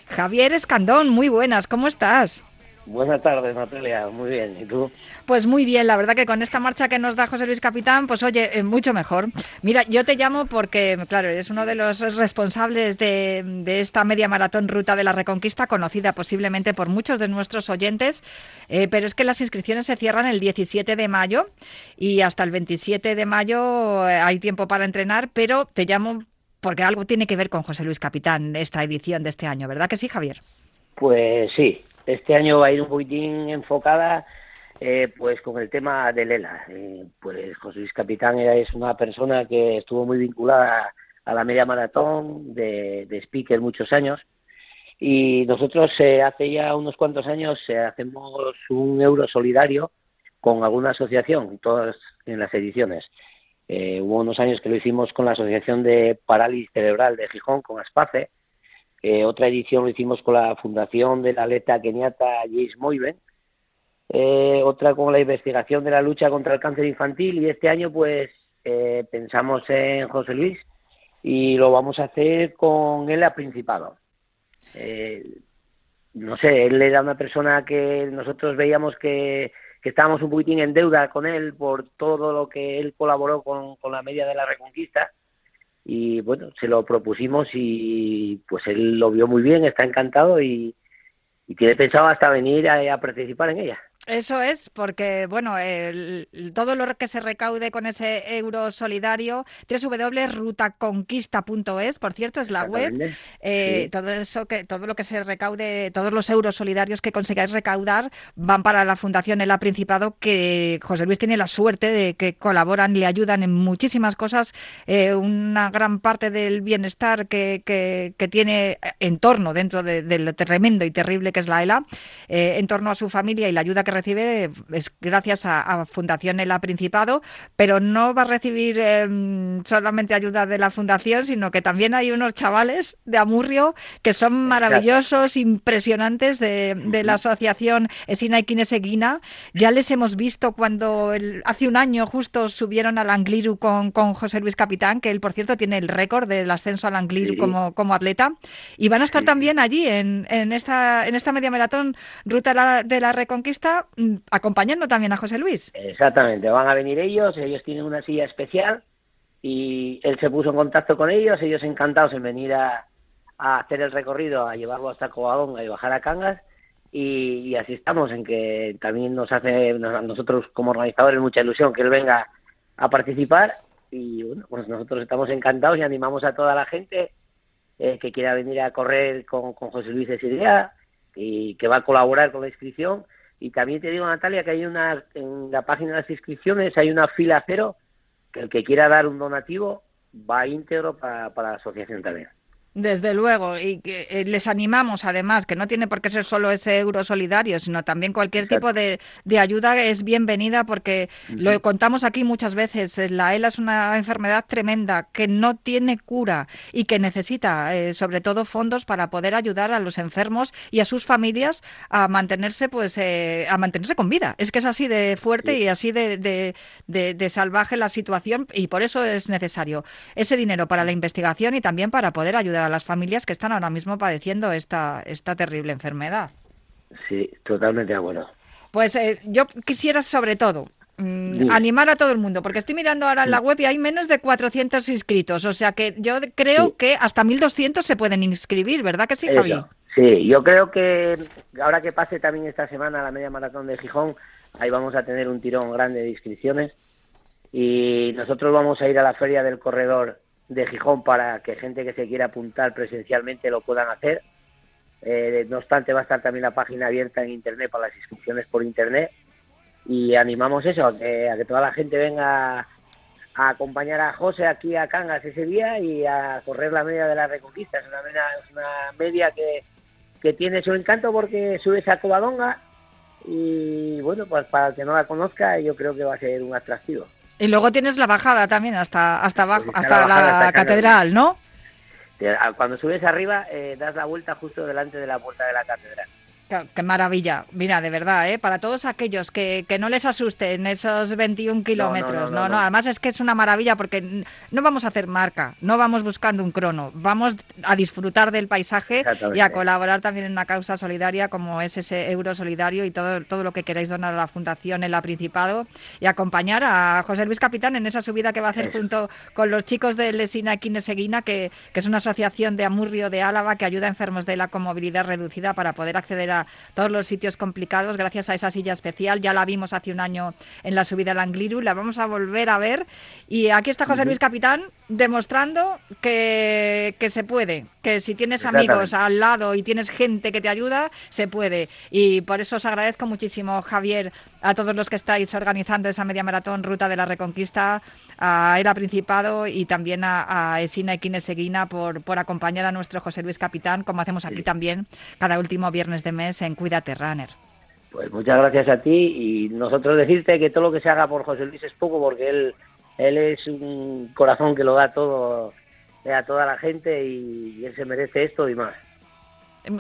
Javier Escandón, muy buenas, ¿cómo estás? Buenas tardes, Natalia. Muy bien. ¿Y tú? Pues muy bien, la verdad que con esta marcha que nos da José Luis Capitán, pues oye, eh, mucho mejor. Mira, yo te llamo porque, claro, eres uno de los responsables de, de esta media maratón Ruta de la Reconquista, conocida posiblemente por muchos de nuestros oyentes, eh, pero es que las inscripciones se cierran el 17 de mayo y hasta el 27 de mayo eh, hay tiempo para entrenar, pero te llamo porque algo tiene que ver con José Luis Capitán esta edición de este año, ¿verdad que sí, Javier? Pues sí. Este año va a ir un poquitín enfocada eh, pues con el tema de Lela. Eh, pues José Luis Capitán es una persona que estuvo muy vinculada a la media maratón de, de speaker muchos años y nosotros eh, hace ya unos cuantos años eh, hacemos un euro solidario con alguna asociación, todas en las ediciones. Hubo unos años que lo hicimos con la Asociación de Parálisis Cerebral de Gijón, con ASPACE, eh, otra edición lo hicimos con la Fundación del atleta keniata James Moiben. Eh, otra con la investigación de la lucha contra el cáncer infantil. Y este año, pues, eh, pensamos en José Luis y lo vamos a hacer con él a Principado. Eh, no sé, él era una persona que nosotros veíamos que, estábamos un poquitín en deuda con él por todo lo que él colaboró con la media de la Reconquista y bueno, se lo propusimos y pues él lo vio muy bien, está encantado y, y tiene pensado hasta venir a, a participar en ella. Eso es, porque bueno, el- todo lo que se recaude con ese euro solidario, www.rutaconquista.es, por cierto, es la web. Eh, Sí. Todo eso que, todo lo que se recaude, todos los euros solidarios que consigáis recaudar van para la Fundación El Principado, que José Luis tiene la suerte de que colaboran, le ayudan en muchísimas cosas. eh, una gran parte del bienestar que, que- que tiene en torno, dentro de, de lo tremendo y terrible que es la ELA, eh, en torno a su familia y la ayuda que recibe es gracias a, a Fundación El Principado, pero no va a recibir eh, solamente ayuda de la Fundación, sino que también hay unos chavales de Amurrio que son maravillosos, impresionantes de, de la asociación Esina y Kineseguina. Ya les hemos visto cuando el- hace un año justo subieron al Angliru con, con José Luis Capitán, que él, por cierto, tiene el récord del ascenso al Angliru Sí. como, como atleta. Y van a estar también allí en, en esta, en esta media maratón Ruta de la, de la Reconquista, acompañando también a José Luis. Exactamente, van a venir ellos, ellos tienen una silla especial y él se puso en contacto con ellos, ellos encantados en venir a, hacer el recorrido, a llevarlo hasta Covadonga y bajar a Cangas y, y así estamos, en que también nos hace a nosotros como organizadores mucha ilusión que él venga a participar y bueno, pues nosotros estamos encantados y animamos a toda la gente eh, que quiera venir a correr con, con José Luis ese día y que va a colaborar con la inscripción. Y también te digo, Natalia, que hay una, en la página de las inscripciones hay una fila cero, que el que quiera dar un donativo va íntegro para, para la asociación también. Desde luego, y que eh, les animamos además, que no tiene por qué ser solo ese euro solidario, sino también cualquier Exacto. tipo de, de ayuda es bienvenida porque lo contamos aquí muchas veces, eh, la ELA es una enfermedad tremenda que no tiene cura y que necesita eh, sobre todo fondos para poder ayudar a los enfermos y a sus familias a mantenerse pues eh, a mantenerse con vida. Es que es así de fuerte Sí. y así de, de- de- de salvaje la situación y por eso es necesario ese dinero para la investigación y también para poder ayudar a las familias que están ahora mismo padeciendo esta, esta terrible enfermedad. Sí, totalmente de acuerdo. Pues eh, yo quisiera sobre todo mm, animar a todo el mundo, porque estoy mirando ahora en la web y hay menos de 400 inscritos, o sea que yo creo Sí. que hasta 1.200 se pueden inscribir, ¿verdad que sí, Javi? Eso. Sí, yo creo que ahora que pase también esta semana la media maratón de Gijón, ahí vamos a tener un tirón grande de inscripciones y nosotros vamos a ir a la feria del corredor de Gijón para que gente que se quiera apuntar presencialmente lo puedan hacer. Eh, no obstante, va a estar también la página abierta en internet para las inscripciones por internet y animamos eso, a que, a que toda la gente venga a acompañar a José aquí a Cangas ese día y a correr la media de la Reconquista. Es una media, es una media que, tiene su encanto porque subes a Covadonga y bueno, pues para el que no la conozca yo creo que va a ser un atractivo. Y luego tienes la bajada también hasta, hasta abajo, Pues hasta la hasta catedral, ¿no? Te- a- Cuando subes arriba eh, das la vuelta justo delante de la puerta de la catedral. Qué, maravilla. Mira, de verdad, ¿eh? para todos aquellos que, que no les asusten esos 21 kilómetros. no, no, no. además es que es una maravilla porque no vamos a hacer marca, no vamos buscando un crono, vamos a disfrutar del paisaje y a colaborar también en una causa solidaria como es ese euro solidario y todo, todo lo que queráis donar a la Fundación en la Principado y acompañar a José Luis Capitán en esa subida que va a hacer Eso. junto con los chicos de Lesina Quineseguina, que, que es una asociación de Amurrio de Álava que ayuda a enfermos de la comovilidad reducida para poder acceder a todos los sitios complicados gracias a esa silla especial. Ya la vimos hace un año en la subida al Angliru, la vamos a volver a ver. Y aquí está José Luis Capitán demostrando que, que se puede, que si tienes amigos al lado y tienes gente que te ayuda, se puede. Y por eso os agradezco muchísimo, Javier, a todos los que estáis organizando esa media maratón Ruta de la Reconquista, a Era Principado y también a, a Esina y Seguina por, por acompañar a nuestro José Luis Capitán, como hacemos aquí también cada último viernes de mes en Cuídate Runner. Pues muchas gracias a ti y nosotros decirte que todo lo que se haga por José Luis es poco porque él, él es un corazón que lo da todo eh, a toda la gente y, y él se merece esto y más.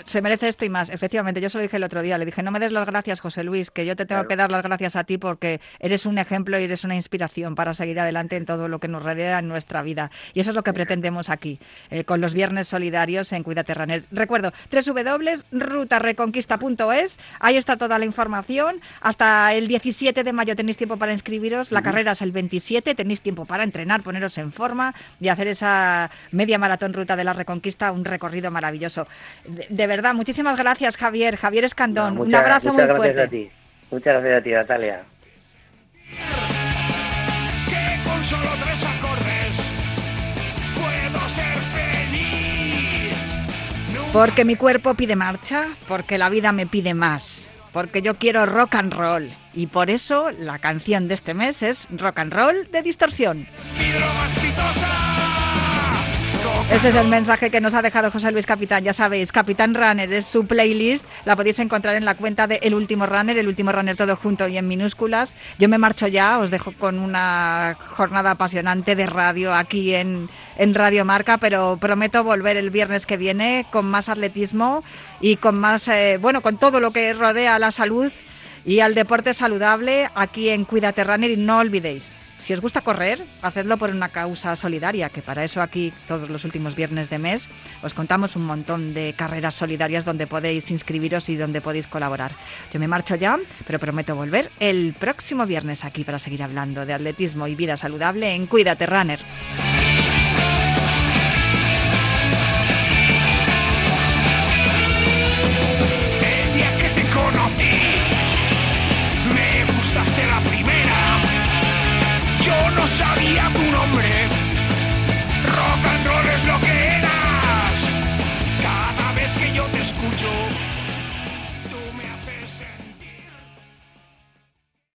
Se merece esto y más. Efectivamente, yo se lo dije el otro día. Le dije, no me des las gracias, José Luis, que yo te tengo Claro. que dar las gracias a ti porque eres un ejemplo y eres una inspiración para seguir adelante en todo lo que nos rodea en nuestra vida. Y eso es lo que pretendemos aquí, eh, con los viernes solidarios en Cuídate Runner. Recuerdo, www.rutareconquista.es. Ahí está toda la información. Hasta el 17 de mayo tenéis tiempo para inscribiros. La carrera es el 27. Tenéis tiempo para entrenar, poneros en forma y hacer esa media maratón Ruta de la Reconquista, un recorrido maravilloso. De, verdad, muchísimas gracias, Javier. Javier Escandón. No, un abrazo muy muchas gracias fuerte. a ti. Muchas gracias a ti, Natalia. Que con solo tres acordes puedo ser feliz. Porque mi cuerpo pide marcha, porque la vida me pide más, porque yo quiero rock and roll. Y por eso la canción de este mes es Rock and Roll de Distorsión. Ese es el mensaje que nos ha dejado José Luis Capitán. Ya sabéis, Capitán Runner es su playlist. La podéis encontrar en la cuenta de El Último Runner, El Último Runner todo junto y en minúsculas. Yo me marcho ya, os dejo con una jornada apasionante de radio aquí en, en Radio Marca, pero prometo volver el viernes que viene con más atletismo y con más, eh, bueno, con todo lo que rodea a la salud y al deporte saludable aquí en Cuídate Runner. Y no olvidéis, si os gusta correr, hacedlo por una causa solidaria, que para eso aquí todos los últimos viernes de mes os contamos un montón de carreras solidarias donde podéis inscribiros y donde podéis colaborar. Yo me marcho ya, pero prometo volver el próximo viernes aquí para seguir hablando de atletismo y vida saludable en Cuídate Runner. sabía tu nombre. Rock and roll es lo que